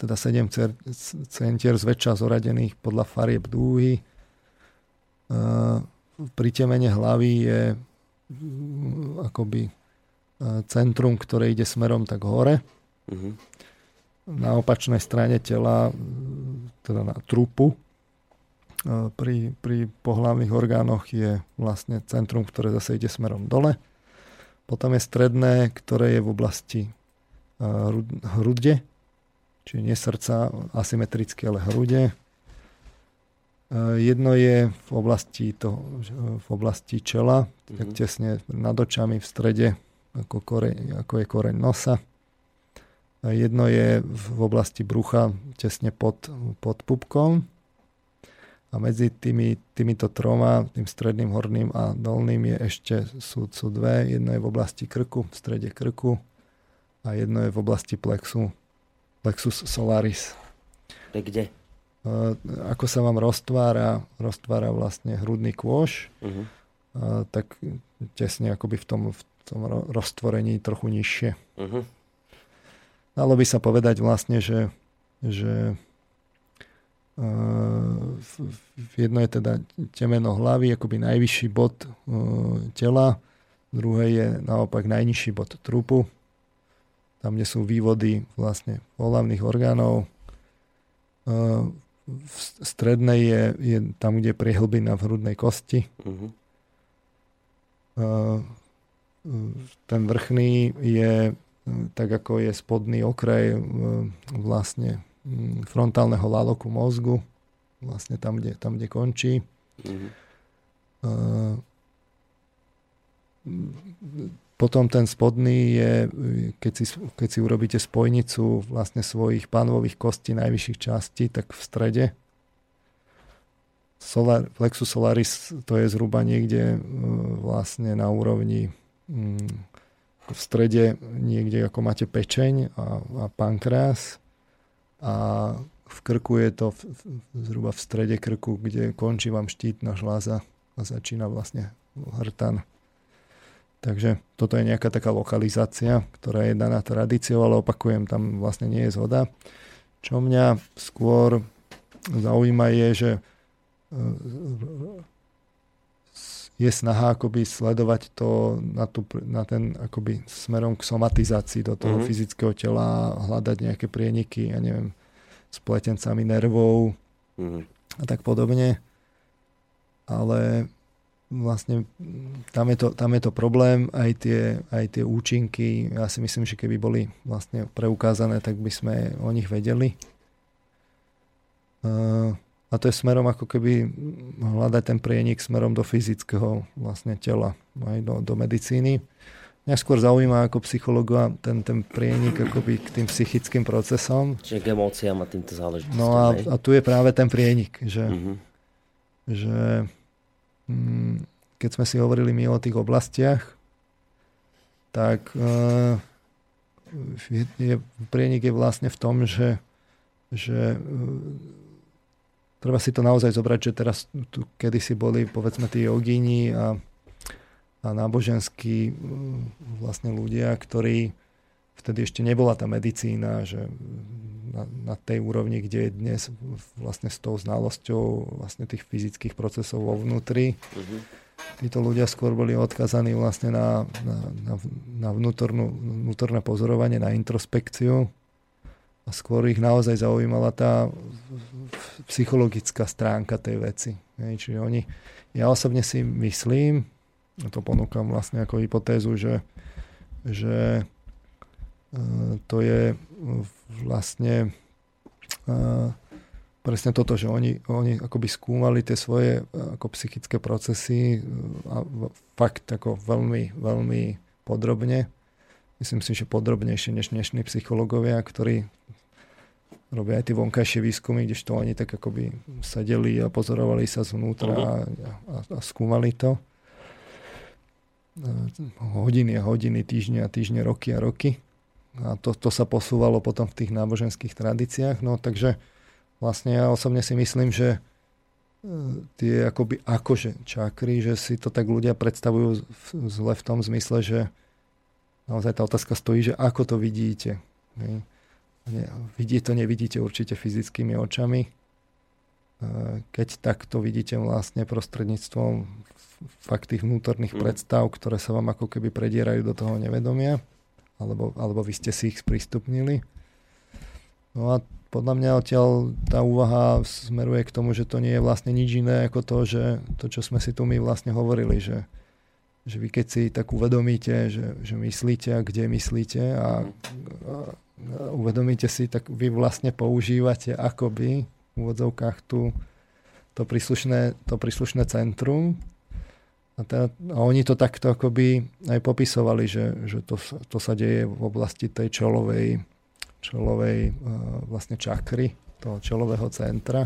teda sedem centier zväčša zoradených podľa farieb dúhy. Uh, pritemene hlavy je uh, akoby uh, centrum, ktoré ide smerom tak hore. Uh-huh na opačnej strane tela, teda na trupu, pri, pri pohlavných orgánoch je vlastne centrum, ktoré zase ide smerom dole. Potom je stredné, ktoré je v oblasti hrude, čiže nie srdca asymetricky, ale hrude. Jedno je v oblasti, to, v oblasti čela, mm-hmm. tak mhm. tesne nad očami v strede, ako, koreň, ako je koreň nosa. Jedno je v oblasti brucha, tesne pod, pod pupkom. A medzi tými, týmito troma, tým stredným, horným a dolným je ešte, sú, sú dve. Jedno je v oblasti krku, v strede krku a jedno je v oblasti plexu, plexus solaris. Kde? Ako sa vám roztvára, roztvára vlastne hrudný kôž, uh-huh. tak tesne akoby v tom, v tom roztvorení trochu nižšie. Uh-huh. Dalo by sa povedať vlastne, že, že jedno je teda temeno hlavy, akoby najvyšší bod uh, tela, druhé je naopak najnižší bod trupu, tam, kde sú vývody vlastne pohľavných orgánov. Uh, v strednej je, je tam, kde je priehlbina v hrudnej kosti. Uh-huh. Uh, ten vrchný je tak ako je spodný okraj e, vlastne mm, frontálneho laloku mozgu, vlastne tam, kde, tam, kde končí. Mm-hmm. Potom ten spodný je, keď si, keď si urobíte spojnicu vlastne svojich pánových kostí najvyšších častí, tak v strede. Solar, plexus solaris to je zhruba niekde e, vlastne na úrovni mm, v strede niekde ako máte pečeň a, a pankreas a v krku je to v, zhruba v strede krku, kde končí vám štítna žláza a začína vlastne hrtan. Takže toto je nejaká taká lokalizácia, ktorá je daná tradíciou, ale opakujem, tam vlastne nie je zhoda. Čo mňa skôr zaujíma je, že je snaha akoby sledovať to na, tú, na ten akoby smerom k somatizácii do toho mm-hmm. fyzického tela, hľadať nejaké prieniky, ja neviem, s pletencami nervov mm-hmm. a tak podobne. Ale vlastne tam je to, tam je to problém, aj tie, aj tie účinky, ja si myslím, že keby boli vlastne preukázané, tak by sme o nich vedeli. A to je smerom ako keby hľadať ten prienik smerom do fyzického vlastne tela, aj do, do medicíny. Mňa skôr zaujíma ako psychologa ten, ten prienik akoby k tým psychickým procesom. Čiže k emóciám a týmto záležitostiam. No a, a tu je práve ten prienik, že, mm-hmm. že keď sme si hovorili my o tých oblastiach, tak uh, je, je, prienik je vlastne v tom, že, že uh, treba si to naozaj zobrať, že teraz tu kedysi boli povedzme tí jogíni a, a náboženskí mm, vlastne ľudia, ktorí vtedy ešte nebola tá medicína, že na, na tej úrovni, kde je dnes vlastne s tou znalosťou vlastne tých fyzických procesov vo vnútri. Uh-huh. Títo ľudia skôr boli odkazaní vlastne na, na, na, na vnútornú, vnútorné pozorovanie, na introspekciu a skôr ich naozaj zaujímala tá psychologická stránka tej veci. Čiže oni, ja osobne si myslím, to ponúkam vlastne ako hypotézu, že, že to je vlastne presne toto, že oni, oni akoby skúmali tie svoje ako psychické procesy a fakt ako veľmi, veľmi podrobne. Myslím si, že podrobnejšie než dnešní psychológovia, ktorí robia aj tie vonkajšie výskumy, kdežto oni tak akoby sedeli a pozorovali sa zvnútra uh-huh. a, a, a skúmali to. Hodiny a hodiny, týždne a týždne, roky a roky. A to, to sa posúvalo potom v tých náboženských tradíciách. No takže vlastne ja osobne si myslím, že e, tie akoby akože čakry, že si to tak ľudia predstavujú zle v tom zmysle, že naozaj tá otázka stojí, že ako to vidíte. Vidíte to, nevidíte určite fyzickými očami. E, keď takto vidíte vlastne prostredníctvom fakt tých vnútorných mm. predstav, ktoré sa vám ako keby predierajú do toho nevedomia, alebo, alebo vy ste si ich sprístupnili. No a podľa mňa odtiaľ tá úvaha smeruje k tomu, že to nie je vlastne nič iné ako to, že to, čo sme si tu my vlastne hovorili, že, že vy keď si tak uvedomíte, že, že myslíte a kde myslíte a, a uvedomíte si, tak vy vlastne používate akoby v úvodzovkách tu to príslušné, to príslušné centrum a, teda, a oni to takto akoby aj popisovali, že, že to, to sa deje v oblasti tej čelovej, čelovej uh, vlastne čakry, toho čelového centra.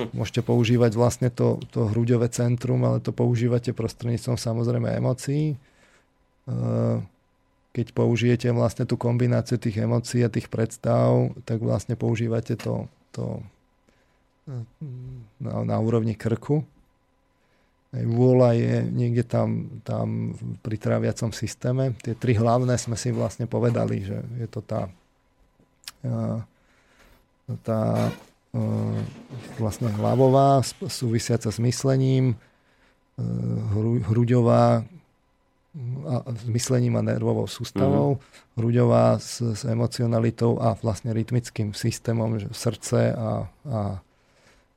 Hm. Môžete používať vlastne to, to hruďové centrum, ale to používate prostredníctvom samozrejme emócií. Uh, keď použijete vlastne tú kombináciu tých emócií a tých predstav, tak vlastne používate to, to na, na úrovni krku Vôľa je niekde tam, tam pri tráviacom systéme. Tie tri hlavné sme si vlastne povedali, že je to tá, tá vlastne hlavová, súvisiaca s myslením, hruďová a, s myslením a nervovou sústavou, mm-hmm. hruďová s, s emocionalitou a vlastne rytmickým systémom, že srdce a, a,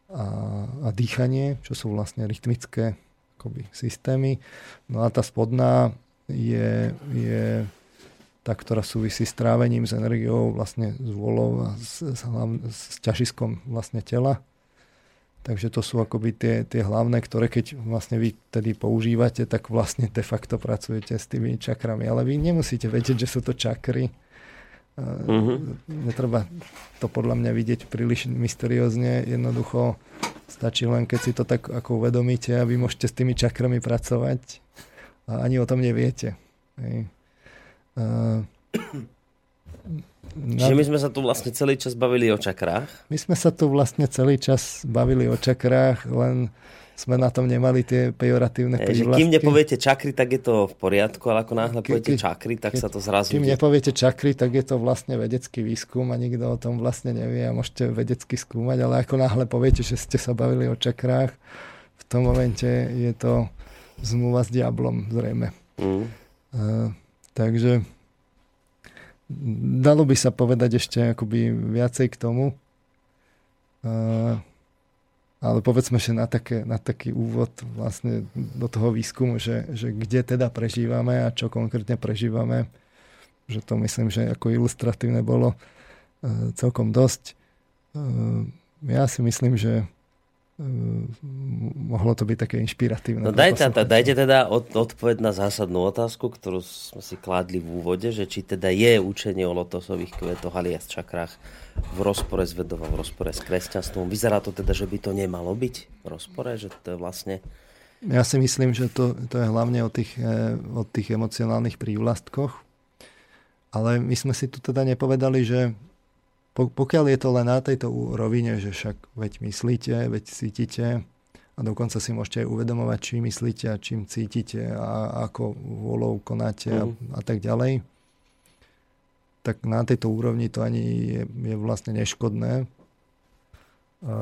a, a dýchanie, čo sú vlastne rytmické akoby, systémy. No a tá spodná je, je tá, ktorá súvisí s trávením, s energiou, vlastne s vôľou a s, s, s ťažiskom vlastne tela. Takže to sú akoby tie, tie hlavné, ktoré keď vlastne vy tedy používate, tak vlastne de facto pracujete s tými čakrami. Ale vy nemusíte vedieť, že sú to čakry. Uh-huh. Netreba to podľa mňa vidieť príliš mysteriózne. Jednoducho Stačí len, keď si to tak ako uvedomíte a vy môžete s tými čakrami pracovať a ani o tom neviete. Hej. Uh, Čiže my sme sa tu vlastne celý čas bavili o čakrách? My sme sa tu vlastne celý čas bavili o čakrách, len sme na tom nemali tie pejoratívne prívlastky. Kým nepoviete čakry, tak je to v poriadku, ale ako náhle Ke, poviete čakry, tak ke, sa to zrazu... Kým nepoviete čakry, tak je to vlastne vedecký výskum a nikto o tom vlastne nevie a môžete vedecky skúmať, ale ako náhle poviete, že ste sa bavili o čakrách, v tom momente je to zmluva s diablom zrejme. Mm. Uh, takže dalo by sa povedať ešte akoby viacej k tomu. Uh, ale povedzme, že na, také, na taký úvod vlastne do toho výskumu, že, že kde teda prežívame a čo konkrétne prežívame, že to myslím, že ako ilustratívne bolo e, celkom dosť. E, ja si myslím, že mohlo to byť také inšpiratívne. No dajte, ta, dajte teda od, odpoveď na zásadnú otázku, ktorú sme si kládli v úvode, že či teda je učenie o lotosových kvetoch alias čakrách v rozpore s vedou v rozpore s kresťanstvom. Vyzerá to teda, že by to nemalo byť v rozpore, že to je vlastne... Ja si myslím, že to, to je hlavne o tých, eh, o tých emocionálnych prívlastkoch. Ale my sme si tu teda nepovedali, že pokiaľ je to len na tejto rovine, že však veď myslíte, veď cítite a dokonca si môžete aj uvedomovať, čím myslíte a čím cítite a ako volou konáte mm. a, mhm. a tak ďalej, tak na tejto úrovni to ani je, je vlastne neškodné. A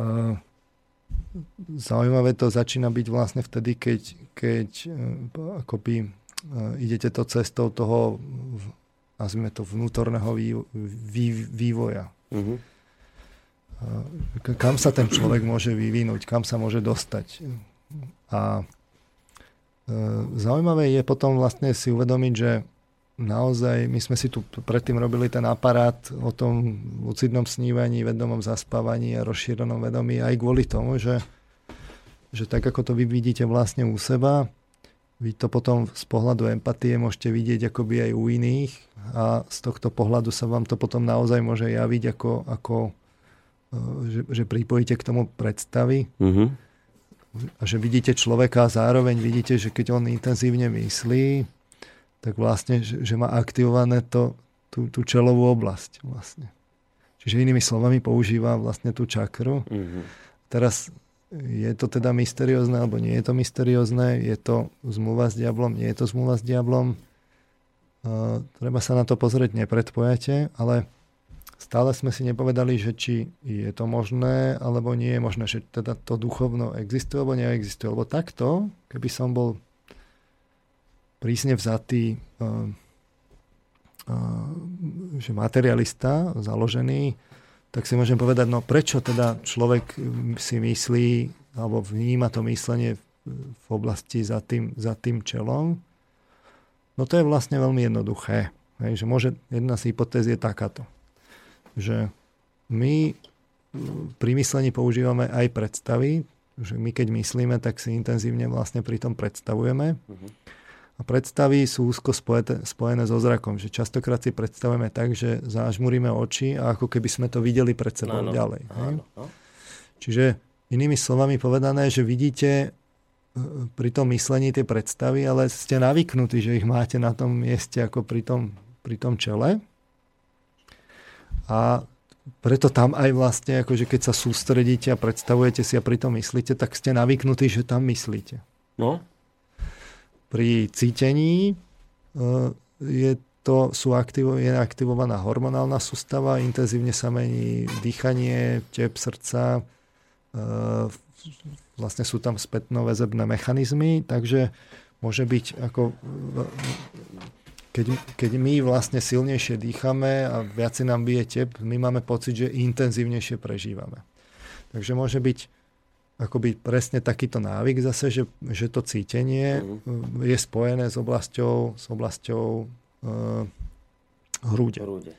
zaujímavé to začína byť vlastne vtedy, keď, keď e, akoby e, idete to cestou toho nazvime to vnútorného vývoja. Uh-huh. Kam sa ten človek môže vyvinúť, kam sa môže dostať. A e, zaujímavé je potom vlastne si uvedomiť, že naozaj, my sme si tu predtým robili ten aparát o tom lucidnom snívaní, vedomom zaspávaní a rozšírenom vedomí aj kvôli tomu, že, že tak ako to vy vidíte vlastne u seba, vy to potom z pohľadu empatie môžete vidieť akoby aj u iných a z tohto pohľadu sa vám to potom naozaj môže javiť ako, ako e, že, že pripojíte k tomu predstavy mm-hmm. a že vidíte človeka a zároveň vidíte, že keď on intenzívne myslí, tak vlastne, že, že má aktivované to, tú, tú čelovú oblasť vlastne. Čiže inými slovami používa vlastne tú čakru. Mm-hmm. Teraz je to teda mysteriózne, alebo nie je to mysteriózne, je to zmluva s diablom, nie je to zmluva s diablom. Uh, treba sa na to pozrieť nepredpojate, ale stále sme si nepovedali, že či je to možné, alebo nie je možné, že teda to duchovno existuje, alebo neexistuje. Lebo takto, keby som bol prísne vzatý, uh, uh, že materialista, založený, tak si môžem povedať, no prečo teda človek si myslí alebo vníma to myslenie v oblasti za tým, za tým čelom? No to je vlastne veľmi jednoduché. Hej, že môže, jedna z hypotéz je takáto, že my pri myslení používame aj predstavy, že my keď myslíme, tak si intenzívne vlastne pri tom predstavujeme. Uh-huh. A predstavy sú úzko spojené, spojené so zrakom, že častokrát si predstavujeme tak, že zažmuríme oči a ako keby sme to videli pred sebou áno, ďalej. Áno, áno. Čiže inými slovami povedané, že vidíte e, pri tom myslení tie predstavy, ale ste navyknutí, že ich máte na tom mieste ako pri tom, pri tom čele. A preto tam aj vlastne, akože keď sa sústredíte a predstavujete si a pri tom myslíte, tak ste navyknutí, že tam myslíte. No, pri cítení eh, je to, sú aktivo, je aktivovaná hormonálna sústava, intenzívne sa mení dýchanie, tep srdca, eh, vlastne sú tam spätnoväzebné mechanizmy, takže môže byť ako keď, keď my vlastne silnejšie dýchame a viac nám bije tep, my máme pocit, že intenzívnejšie prežívame. Takže môže byť akoby presne takýto návyk zase, že, že to cítenie mm. je spojené s oblasťou, s oblasťou uh, hrúde. hrúde.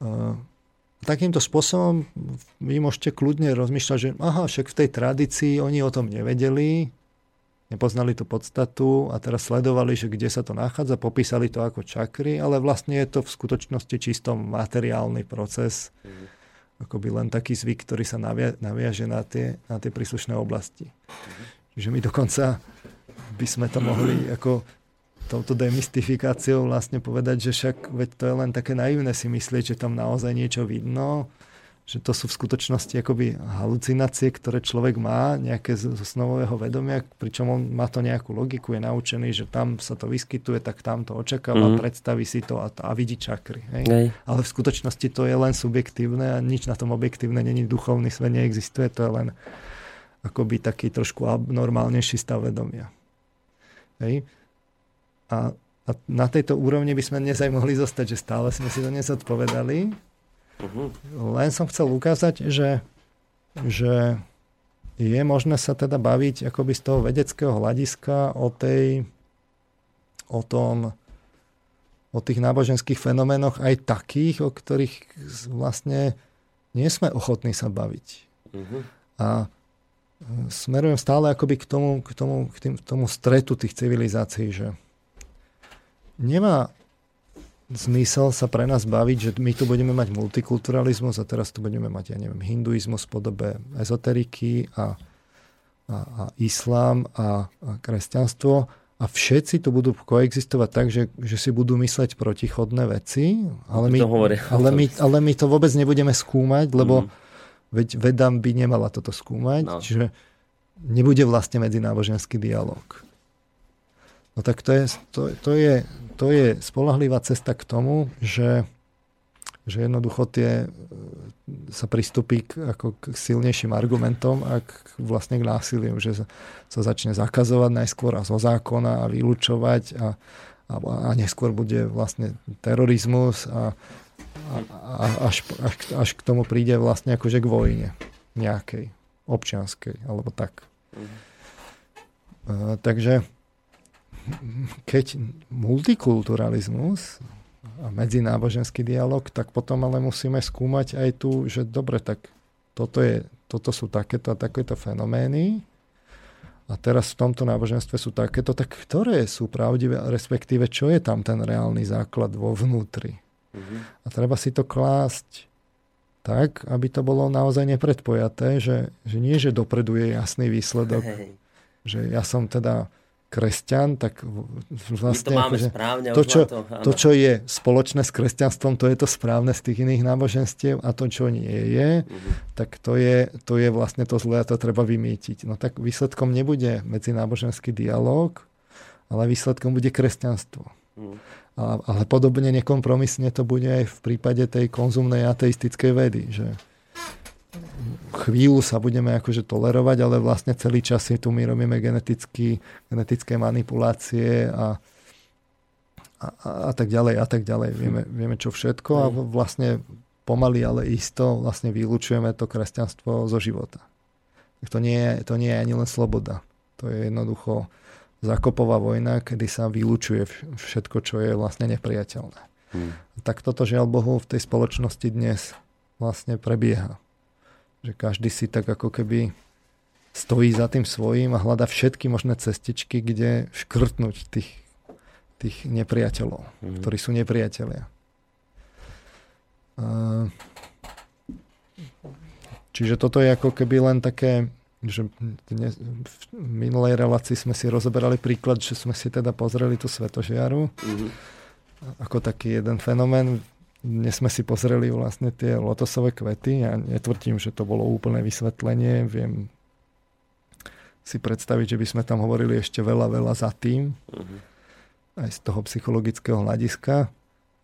Uh, takýmto spôsobom vy môžete kľudne rozmýšľať, že aha, však v tej tradícii oni o tom nevedeli, nepoznali tú podstatu a teraz sledovali, že kde sa to nachádza, popísali to ako čakry, ale vlastne je to v skutočnosti čisto materiálny proces. Mm akoby len taký zvyk, ktorý sa navia, naviaže na tie, na tie príslušné oblasti. Čiže my dokonca by sme to mohli ako touto demystifikáciou vlastne povedať, že však veď to je len také naivné si myslieť, že tam naozaj niečo vidno, že to sú v skutočnosti akoby halucinácie, ktoré človek má, nejaké z osnovového vedomia, pričom on má to nejakú logiku, je naučený, že tam sa to vyskytuje, tak tam to očakáva, mm. predstaví si to a, a vidí čakry. Hej? Ale v skutočnosti to je len subjektívne a nič na tom objektívne není, duchovný svet neexistuje, to je len akoby taký trošku abnormálnejší stav vedomia. Hej? A, a na tejto úrovni by sme dnes aj mohli zostať, že stále sme si to nezodpovedali, Uh-huh. Len som chcel ukázať, že, že je možné sa teda baviť akoby z toho vedeckého hľadiska o tej, o tom, o tých náboženských fenoménoch aj takých, o ktorých vlastne nie sme ochotní sa baviť. Uh-huh. A smerujem stále akoby k tomu, k tomu, k tým, k tomu stretu tých civilizácií, že nemá zmysel sa pre nás baviť, že my tu budeme mať multikulturalizmus a teraz tu budeme mať, ja neviem, hinduizmus v podobe ezoteriky a, a, a islám a, a kresťanstvo a všetci tu budú koexistovať tak, že, že si budú mysleť protichodné veci, ale my, ale, my, ale my to vôbec nebudeme skúmať, lebo mm. veď veda by nemala toto skúmať, no. čiže nebude vlastne medzináboženský dialog. No tak to je, to, to je, to je spolahlivá cesta k tomu, že, že jednoducho tie, e, sa pristupí k, ako k silnejším argumentom a k, vlastne k násiliu, že sa, sa začne zakazovať najskôr a zo zákona a vylúčovať a, a, a neskôr bude vlastne terorizmus a, a, a až, až, až k tomu príde vlastne akože k vojne nejakej, občianskej, alebo tak. Uh, takže keď multikulturalizmus a medzináboženský dialog, tak potom ale musíme skúmať aj tu, že dobre, tak toto, je, toto sú takéto a takéto fenomény a teraz v tomto náboženstve sú takéto, tak ktoré sú pravdivé, respektíve čo je tam ten reálny základ vo vnútri. Mm-hmm. A treba si to klásť tak, aby to bolo naozaj nepredpojaté, že, že nie, že dopredu je jasný výsledok, hey. že ja som teda kresťan, tak vlastne My to, akože, správne, to, čo, to, to, čo je spoločné s kresťanstvom, to je to správne z tých iných náboženstiev a to, čo nie je, uh-huh. tak to je, to je vlastne to zlé a to treba vymýtiť. No tak výsledkom nebude medzináboženský dialog, ale výsledkom bude kresťanstvo. Uh-huh. A, ale podobne nekompromisne to bude aj v prípade tej konzumnej ateistickej vedy, že chvíľu sa budeme akože tolerovať, ale vlastne celý čas si tu my robíme geneticky, genetické manipulácie a, a, a tak ďalej a tak ďalej. Vieme, vieme čo všetko a vlastne pomaly, ale isto vlastne vylúčujeme to kresťanstvo zo života. To nie, je, to nie je ani len sloboda. To je jednoducho zakopová vojna, kedy sa vylúčuje všetko, čo je vlastne nepriateľné. Hmm. Tak toto žiaľ Bohu v tej spoločnosti dnes vlastne prebieha že každý si tak ako keby stojí za tým svojím a hľada všetky možné cestičky, kde škrtnúť tých, tých nepriateľov, mm. ktorí sú nepriatelia. Čiže toto je ako keby len také, že dnes, v minulej relácii sme si rozoberali príklad, že sme si teda pozreli tú svetožiaru mm. ako taký jeden fenomén dnes sme si pozreli vlastne tie lotosové kvety. Ja netvrdím, že to bolo úplné vysvetlenie. Viem si predstaviť, že by sme tam hovorili ešte veľa, veľa za tým. Uh-huh. Aj z toho psychologického hľadiska.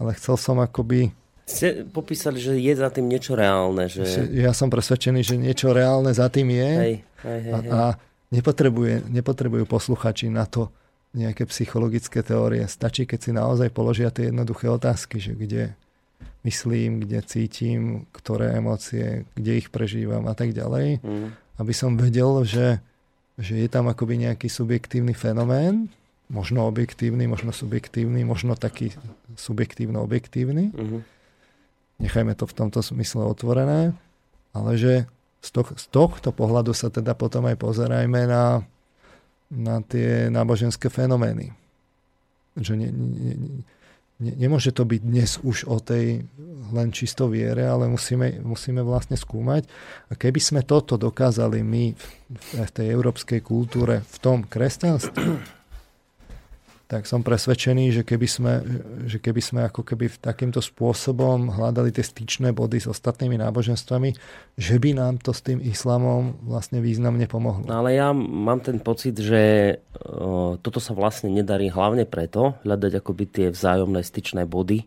Ale chcel som akoby... Ste popísali, že je za tým niečo reálne. Že... Ja som presvedčený, že niečo reálne za tým je. Hej, hej, hej. A, a nepotrebuje, nepotrebujú posluchači na to nejaké psychologické teórie. Stačí, keď si naozaj položia tie jednoduché otázky, že kde, myslím, kde cítim, ktoré emócie, kde ich prežívam a tak ďalej. Mm. Aby som vedel, že, že je tam akoby nejaký subjektívny fenomén, možno objektívny, možno subjektívny, možno taký subjektívno-objektívny. Mm-hmm. Nechajme to v tomto smysle otvorené, ale že z, to, z tohto pohľadu sa teda potom aj pozerajme na, na tie náboženské fenomény. Že nie, nie, nie, nemôže to byť dnes už o tej len čisto viere, ale musíme, musíme vlastne skúmať. A keby sme toto dokázali my v, tej európskej kultúre, v tom kresťanstve, tak som presvedčený, že keby sme, že keby sme ako keby takýmto spôsobom hľadali tie styčné body s ostatnými náboženstvami, že by nám to s tým islamom vlastne významne pomohlo. No ale ja mám ten pocit, že toto sa vlastne nedarí hlavne preto, hľadať akoby tie vzájomné styčné body, e,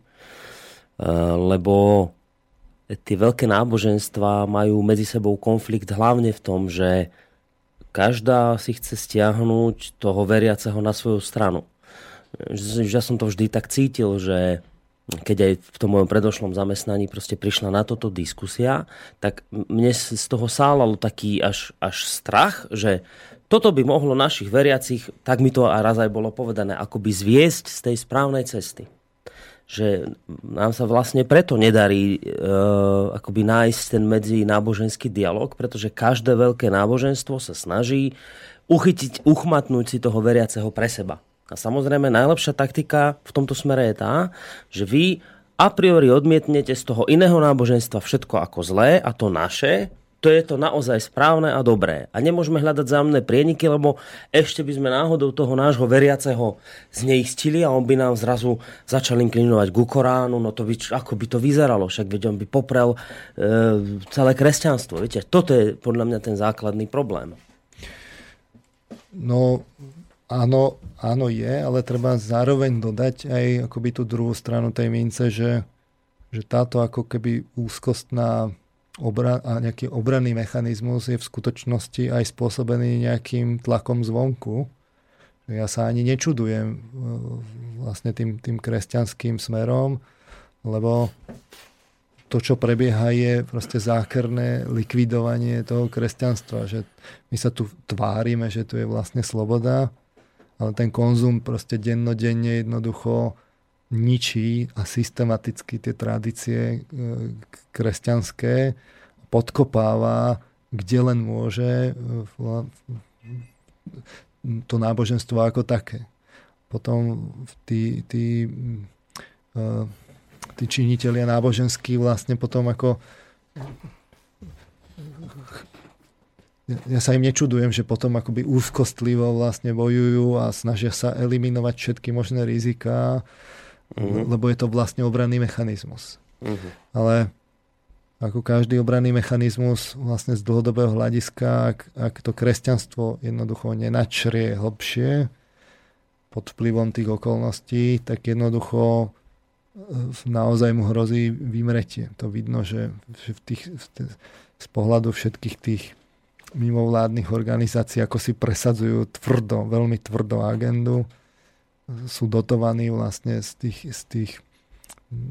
lebo tie veľké náboženstva majú medzi sebou konflikt hlavne v tom, že každá si chce stiahnuť toho veriaceho na svoju stranu ja som to vždy tak cítil, že keď aj v tom mojom predošlom zamestnaní proste prišla na toto diskusia, tak mne z toho sálal taký až, až strach, že toto by mohlo našich veriacich, tak mi to aj raz aj bolo povedané, akoby zviesť z tej správnej cesty. Že nám sa vlastne preto nedarí e, akoby nájsť ten medzi náboženský dialog, pretože každé veľké náboženstvo sa snaží uchytiť, uchmatnúť si toho veriaceho pre seba. A samozrejme najlepšia taktika v tomto smere je tá, že vy a priori odmietnete z toho iného náboženstva všetko ako zlé a to naše, to je to naozaj správne a dobré. A nemôžeme hľadať zájomné prieniky, lebo ešte by sme náhodou toho nášho veriaceho zneistili a on by nám zrazu začal inklinovať ku Koránu, no to by, ako by to vyzeralo, však veď on by poprel e, celé kresťanstvo. Viete, toto je podľa mňa ten základný problém. No, Áno, áno je, ale treba zároveň dodať aj akoby tú druhú stranu tej mince, že, že táto ako keby úzkostná obra- a nejaký obranný mechanizmus je v skutočnosti aj spôsobený nejakým tlakom zvonku. Ja sa ani nečudujem e, vlastne tým, tým kresťanským smerom, lebo to, čo prebieha, je proste zákerné likvidovanie toho kresťanstva. Že my sa tu tvárime, že tu je vlastne sloboda, ale ten konzum proste dennodenne jednoducho ničí a systematicky tie tradície e, kresťanské podkopáva, kde len môže e, to náboženstvo ako také. Potom tí, tí, e, tí činitelia náboženskí vlastne potom ako ja sa im nečudujem, že potom akoby úzkostlivo vlastne bojujú a snažia sa eliminovať všetky možné rizika uh-huh. lebo je to vlastne obranný mechanizmus. Uh-huh. Ale ako každý obranný mechanizmus vlastne z dlhodobého hľadiska, ak, ak to kresťanstvo jednoducho nenačrie hlbšie pod vplyvom tých okolností, tak jednoducho e, naozaj mu hrozí vymretie. To vidno, že, že v tých, v tých, z pohľadu všetkých tých mimovládnych organizácií, ako si presadzujú tvrdo, veľmi tvrdo agendu, sú dotovaní vlastne z tých, z tých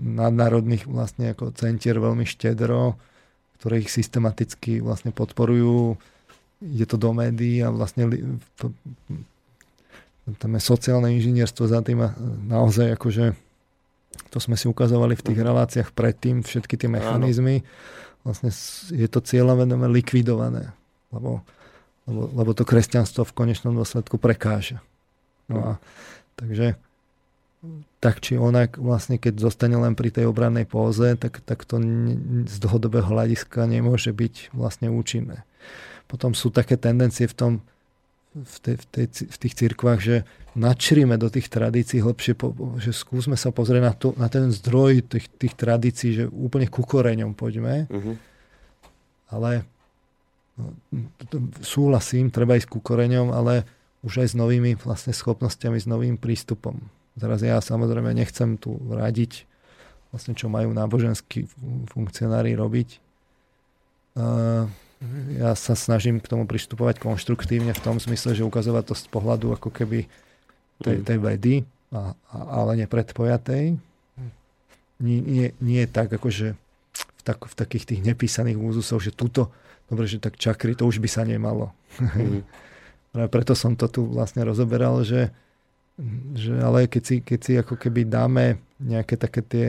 nadnárodných vlastne ako centier veľmi štedro, ktoré ich systematicky vlastne podporujú. Ide to do médií a vlastne tam je sociálne inžinierstvo za tým a naozaj akože to sme si ukazovali v tých reláciách predtým, všetky tie mechanizmy. Vlastne je to cieľavedome likvidované, lebo, lebo, lebo to kresťanstvo v konečnom dôsledku prekáža. No a Takže tak či onak, vlastne keď zostane len pri tej obrannej póze, tak, tak to z dlhodobého hľadiska nemôže byť vlastne účinné. Potom sú také tendencie v tom, v, tej, v, tej, v tých cirkvách, že načrime do tých tradícií hlbšie, že skúsme sa pozrieť na, to, na ten zdroj tých, tých tradícií, že úplne ku koreňom poďme. Uh-huh. Ale súhlasím, treba ísť ku koreňom, ale už aj s novými vlastne schopnosťami, s novým prístupom. Teraz ja samozrejme nechcem tu radiť vlastne čo majú náboženskí funkcionári robiť. Ja sa snažím k tomu pristupovať konštruktívne v tom smysle, že ukazovať to z pohľadu ako keby tej, mm. tej vedy, a, a, ale nepredpojatej. Nie, nie, nie tak, akože v, tak, v takých tých nepísaných úzusoch, že túto, dobre, že tak čakry, to už by sa nemalo. Mm. preto som to tu vlastne rozoberal, že, že ale keď si, keď si ako keby dáme nejaké také tie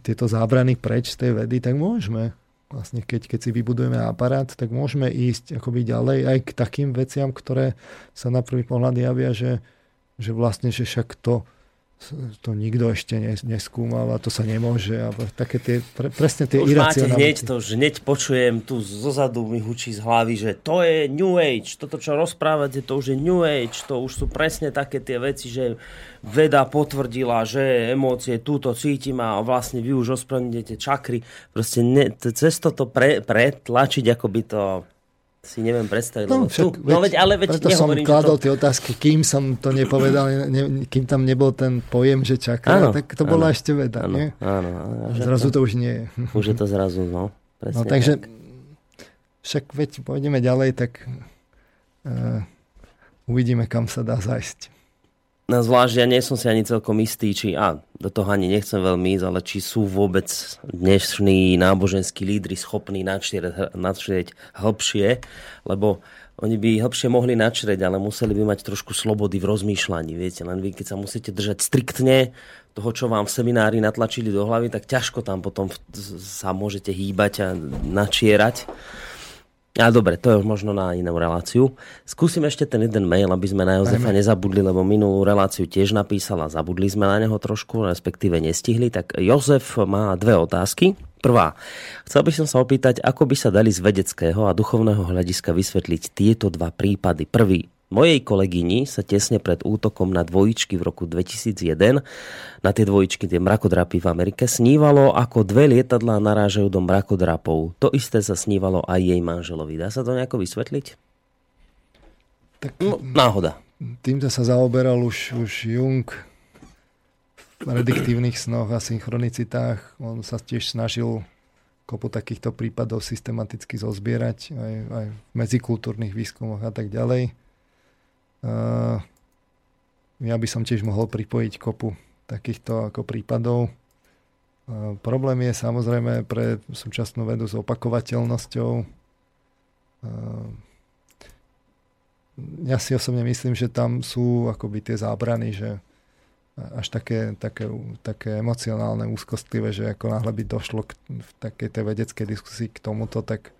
tieto zábrany preč z tej vedy, tak môžeme. Vlastne keď, keď si vybudujeme aparát, tak môžeme ísť akoby ďalej aj k takým veciam, ktoré sa na prvý pohľad javia, že, že vlastne, že však to, to nikto ešte neskúmal a to sa nemôže. A také tie, pre, presne tie už máte hneď to, že hneď počujem tu zozadu mi hučí z hlavy, že to je New Age, toto čo rozprávate, to už je New Age, to už sú presne také tie veci, že veda potvrdila, že emócie túto cítim a vlastne vy už ospravedlňujete čakry. Proste ne, cez toto pre, pretlačiť, ako by to si neviem predstaviť. No, však, tu, no veď, ale veď preto som kladol to... tie otázky, kým som to nepovedal, ne, kým tam nebol ten pojem, že čakra, áno, tak to bola ešte veda, áno, nie? Áno, áno, zrazu to, to už nie je. Už je to zrazu, no. Presne no takže tak. však veď pôjdeme ďalej, tak uh, uvidíme, kam sa dá zajsť. No zvlášť ja nie som si ani celkom istý, či, a do toho ani nechcem veľmi ísť, ale či sú vôbec dnešní náboženskí lídry schopní načrieť, načrieť hĺbšie, lebo oni by hĺbšie mohli načrieť, ale museli by mať trošku slobody v rozmýšľaní. Viete, len vy, keď sa musíte držať striktne toho, čo vám v seminári natlačili do hlavy, tak ťažko tam potom sa môžete hýbať a načierať. A dobre, to je možno na inú reláciu. Skúsim ešte ten jeden mail, aby sme na Jozefa Ajme. nezabudli, lebo minulú reláciu tiež napísala, zabudli sme na neho trošku, respektíve nestihli. Tak Jozef má dve otázky. Prvá. Chcel by som sa opýtať, ako by sa dali z vedeckého a duchovného hľadiska vysvetliť tieto dva prípady. Prvý, Mojej kolegyni sa tesne pred útokom na dvojičky v roku 2001, na tie dvojičky, tie mrakodrapy v Amerike, snívalo, ako dve lietadlá narážajú do mrakodrapov. To isté sa snívalo aj jej manželovi. Dá sa to nejako vysvetliť? Tak, no, náhoda. Týmto sa zaoberal už, už Jung v prediktívnych snoch a synchronicitách. On sa tiež snažil kopu takýchto prípadov systematicky zozbierať aj, aj v medzikultúrnych výskumoch a tak ďalej. Uh, ja by som tiež mohol pripojiť kopu takýchto ako prípadov. Uh, problém je samozrejme pre súčasnú vedu s opakovateľnosťou. Uh, ja si osobne myslím, že tam sú akoby tie zábrany, že až také, také, také emocionálne, úzkostlivé, že ako náhle by došlo k, v takej tej vedeckej diskusii k tomuto, tak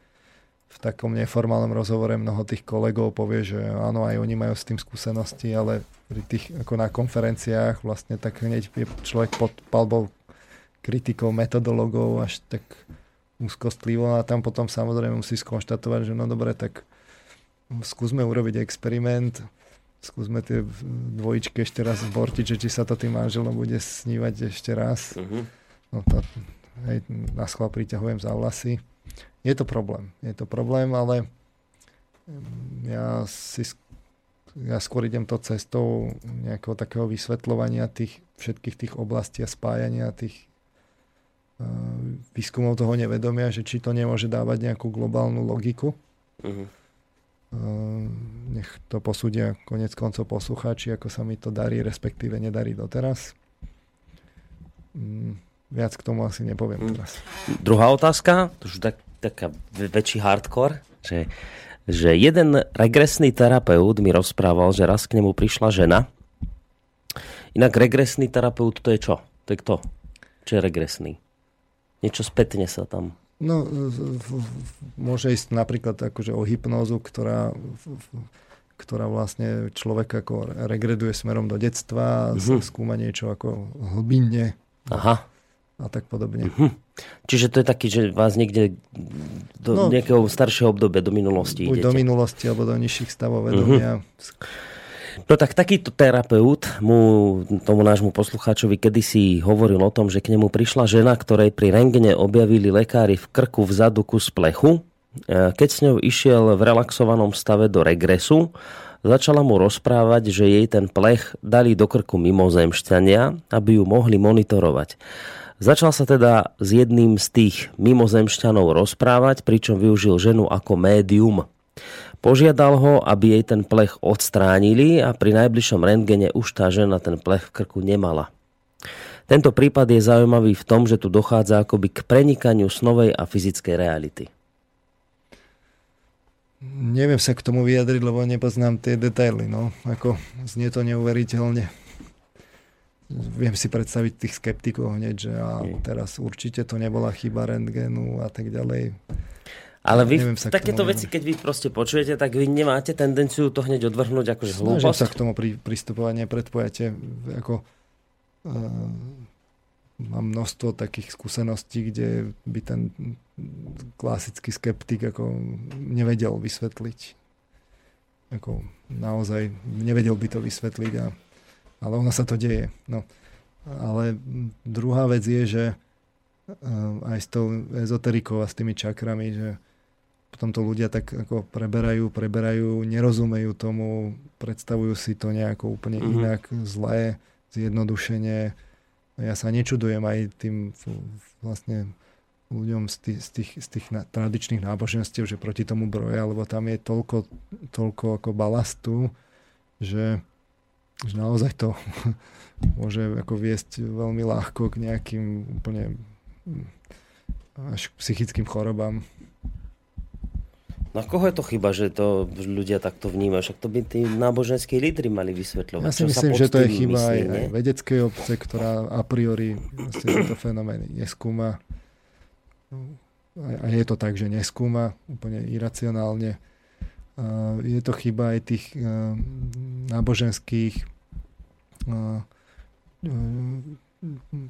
v takom neformálnom rozhovore mnoho tých kolegov povie, že áno, aj oni majú s tým skúsenosti, ale pri tých, ako na konferenciách vlastne tak hneď je človek pod palbou kritikou, metodologov až tak úzkostlivo a tam potom samozrejme musí skonštatovať, že no dobre, tak skúsme urobiť experiment, skúsme tie dvojičky ešte raz zbortiť, že či sa to tým manželom bude snívať ešte raz. Uh-huh. No to, hej, na schvál priťahujem za vlasy. Je to problém. Je to problém, ale mm, ja si ja skôr idem to cestou nejakého takého vysvetľovania tých všetkých tých oblastí a spájania tých uh, výskumov toho nevedomia, že či to nemôže dávať nejakú globálnu logiku. Uh-huh nech to posúdia konec koncov poslucháči, ako sa mi to darí, respektíve nedarí doteraz. Mm, viac k tomu asi nepoviem mm. teraz. Druhá otázka, to už tak, taká väčší hardcore, že, že jeden regresný terapeut mi rozprával, že raz k nemu prišla žena. Inak regresný terapeut to je čo? To je kto? Čo je regresný? Niečo spätne sa tam No, môže ísť napríklad akože o hypnózu, ktorá, ktorá vlastne človek ako regreduje smerom do detstva, mm-hmm. skúma niečo ako hlbinne Aha. A tak podobne. Mm-hmm. Čiže to je taký, že vás niekde do no, nejakého staršieho obdobia, do minulosti Buď idete. do minulosti, alebo do nižších stavov vedomia. Mm-hmm. No tak takýto terapeut mu, tomu nášmu poslucháčovi kedysi hovoril o tom, že k nemu prišla žena, ktorej pri rengene objavili lekári v krku vzadu kus plechu. E, keď s ňou išiel v relaxovanom stave do regresu, začala mu rozprávať, že jej ten plech dali do krku mimozemšťania, aby ju mohli monitorovať. Začal sa teda s jedným z tých mimozemšťanov rozprávať, pričom využil ženu ako médium. Požiadal ho, aby jej ten plech odstránili a pri najbližšom rentgene už tá žena ten plech v krku nemala. Tento prípad je zaujímavý v tom, že tu dochádza akoby k prenikaniu snovej a fyzickej reality. Neviem sa k tomu vyjadriť, lebo nepoznám tie detaily. No. Ako, znie to neuveriteľne. Viem si predstaviť tých skeptikov hneď, že a teraz určite to nebola chyba rentgenu a tak ďalej. Ale vy Neviem takéto veci, keď vy proste počujete, tak vy nemáte tendenciu to hneď odvrhnúť akože hlúposť? Snažím sa k tomu pri, pristupovať nepredpojate. Ako, uh, mám množstvo takých skúseností, kde by ten klasický skeptik ako nevedel vysvetliť. Ako naozaj nevedel by to vysvetliť, a, ale ono sa to deje. No. Ale druhá vec je, že uh, aj s tou ezoterikou a s tými čakrami, že potom to ľudia tak ako preberajú, preberajú, nerozumejú tomu, predstavujú si to nejako úplne mm-hmm. inak, zlé, zjednodušenie. Ja sa nečudujem aj tým vlastne ľuďom z tých, z tých, z tých na, tradičných náboženstiev, že proti tomu broja, lebo tam je toľko, toľko ako balastu, že, že naozaj to môže ako viesť veľmi ľahko k nejakým úplne až k psychickým chorobám. Na koho je to chyba, že to ľudia takto vnímajú? Však to by tí náboženskí lídry mali vysvetľovať. Ja si myslím, že to je chyba myslí, aj, aj vedeckej obce, ktorá a priori vlastne tieto fenomény neskúma. A je to tak, že neskúma úplne iracionálne. Je to chyba aj tých náboženských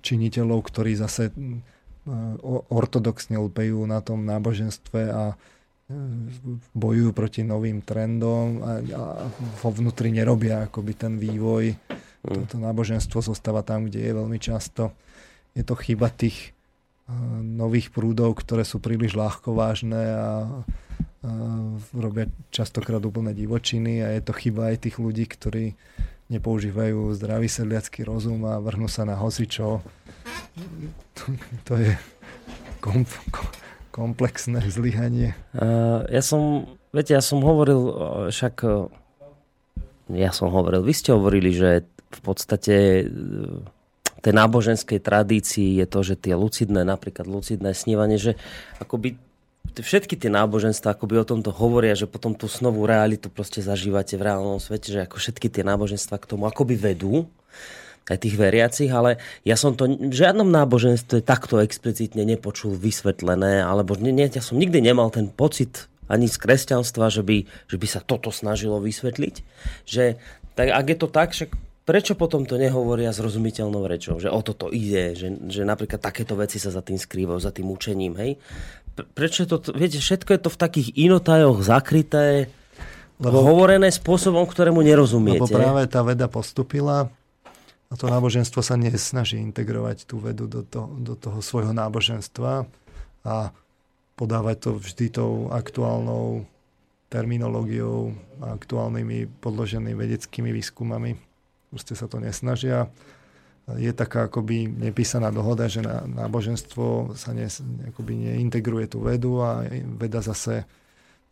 činiteľov, ktorí zase ortodoxne lpejú na tom náboženstve a bojujú proti novým trendom a, a vo vnútri nerobia akoby ten vývoj. Mm. Toto náboženstvo zostáva tam, kde je veľmi často. Je to chyba tých nových prúdov, ktoré sú príliš ľahko vážne a, a robia častokrát úplne divočiny a je to chyba aj tých ľudí, ktorí nepoužívajú zdravý sedliacký rozum a vrhnú sa na hosičo. To, to je komp, komplexné zlyhanie? Uh, ja som, viete, ja som hovoril, však ja som hovoril, vy ste hovorili, že v podstate tej náboženskej tradícii je to, že tie lucidné, napríklad lucidné snívanie, že akoby všetky tie náboženstva akoby o tomto hovoria, že potom tú snovú realitu proste zažívate v reálnom svete, že ako všetky tie náboženstva k tomu akoby vedú aj tých veriacich, ale ja som to v žiadnom náboženstve takto explicitne nepočul vysvetlené, alebo nie, nie, ja som nikdy nemal ten pocit ani z kresťanstva, že by, že by sa toto snažilo vysvetliť. Že, tak ak je to tak, že prečo potom to nehovoria zrozumiteľnou rečou, že o toto ide, že, že napríklad takéto veci sa za tým skrývajú, za tým učením, hej? Prečo to, viete, všetko je to v takých inotajoch zakryté, lebo, hovorené spôsobom, ktorému nerozumiete. Lebo práve tá veda postupila a to náboženstvo sa nesnaží integrovať tú vedu do, to, do toho svojho náboženstva a podávať to vždy tou aktuálnou terminológiou a aktuálnymi podloženými vedeckými výskumami. Proste sa to nesnažia. Je taká akoby nepísaná dohoda, že náboženstvo sa ne, akoby neintegruje tú vedu a veda zase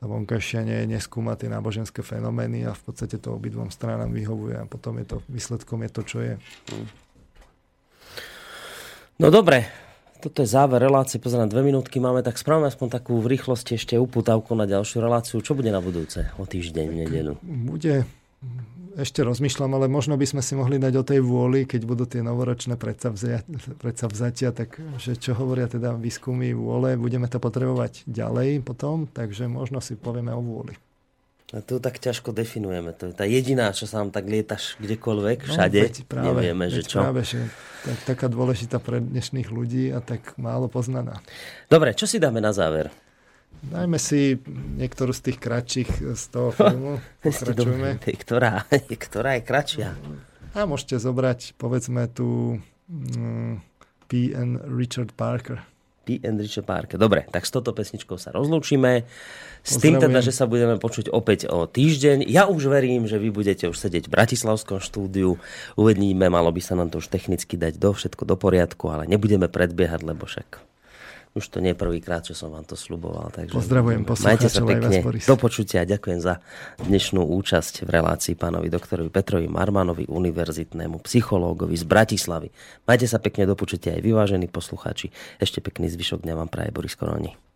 vonkajšia ne, neskúma tie náboženské fenomény a v podstate to obidvom stranám vyhovuje a potom je to, výsledkom je to, čo je. No dobre, toto je záver relácie, pozerám dve minútky máme, tak správame aspoň takú v rýchlosti ešte uputávku na ďalšiu reláciu. Čo bude na budúce o týždeň v nedelu? Bude, ešte rozmýšľam, ale možno by sme si mohli dať o tej vôli, keď budú tie novoročné predsavzatia, tak že čo hovoria teda výskumy vôle, budeme to potrebovať ďalej potom, takže možno si povieme o vôli. A to tak ťažko definujeme. To je tá jediná, čo sa nám tak lietaš kdekoľvek, no, všade. No, veď práve, Nevieme, veď že čo. Práve, že tak, taká dôležitá pre dnešných ľudí a tak málo poznaná. Dobre, čo si dáme na záver? Dajme si niektorú z tých kratších z toho filmu. Pokračujeme. ktorá, ktorá je kratšia? A môžete zobrať, povedzme, tú mm, P.N. Richard Parker. P.N. Richard Parker. Dobre, tak s touto pesničkou sa rozlúčime. S tým teda, že sa budeme počuť opäť o týždeň. Ja už verím, že vy budete už sedieť v Bratislavskom štúdiu. Uvedníme, malo by sa nám to už technicky dať do všetko do poriadku, ale nebudeme predbiehať, lebo však už to nie je prvýkrát, čo som vám to sluboval. Takže Pozdravujem sa pekne. Do počutia. Ďakujem za dnešnú účasť v relácii pánovi doktorovi Petrovi Marmanovi, univerzitnému psychológovi z Bratislavy. Majte sa pekne do počutia aj vyvážení poslucháči. Ešte pekný zvyšok dňa vám praje Boris Koroni.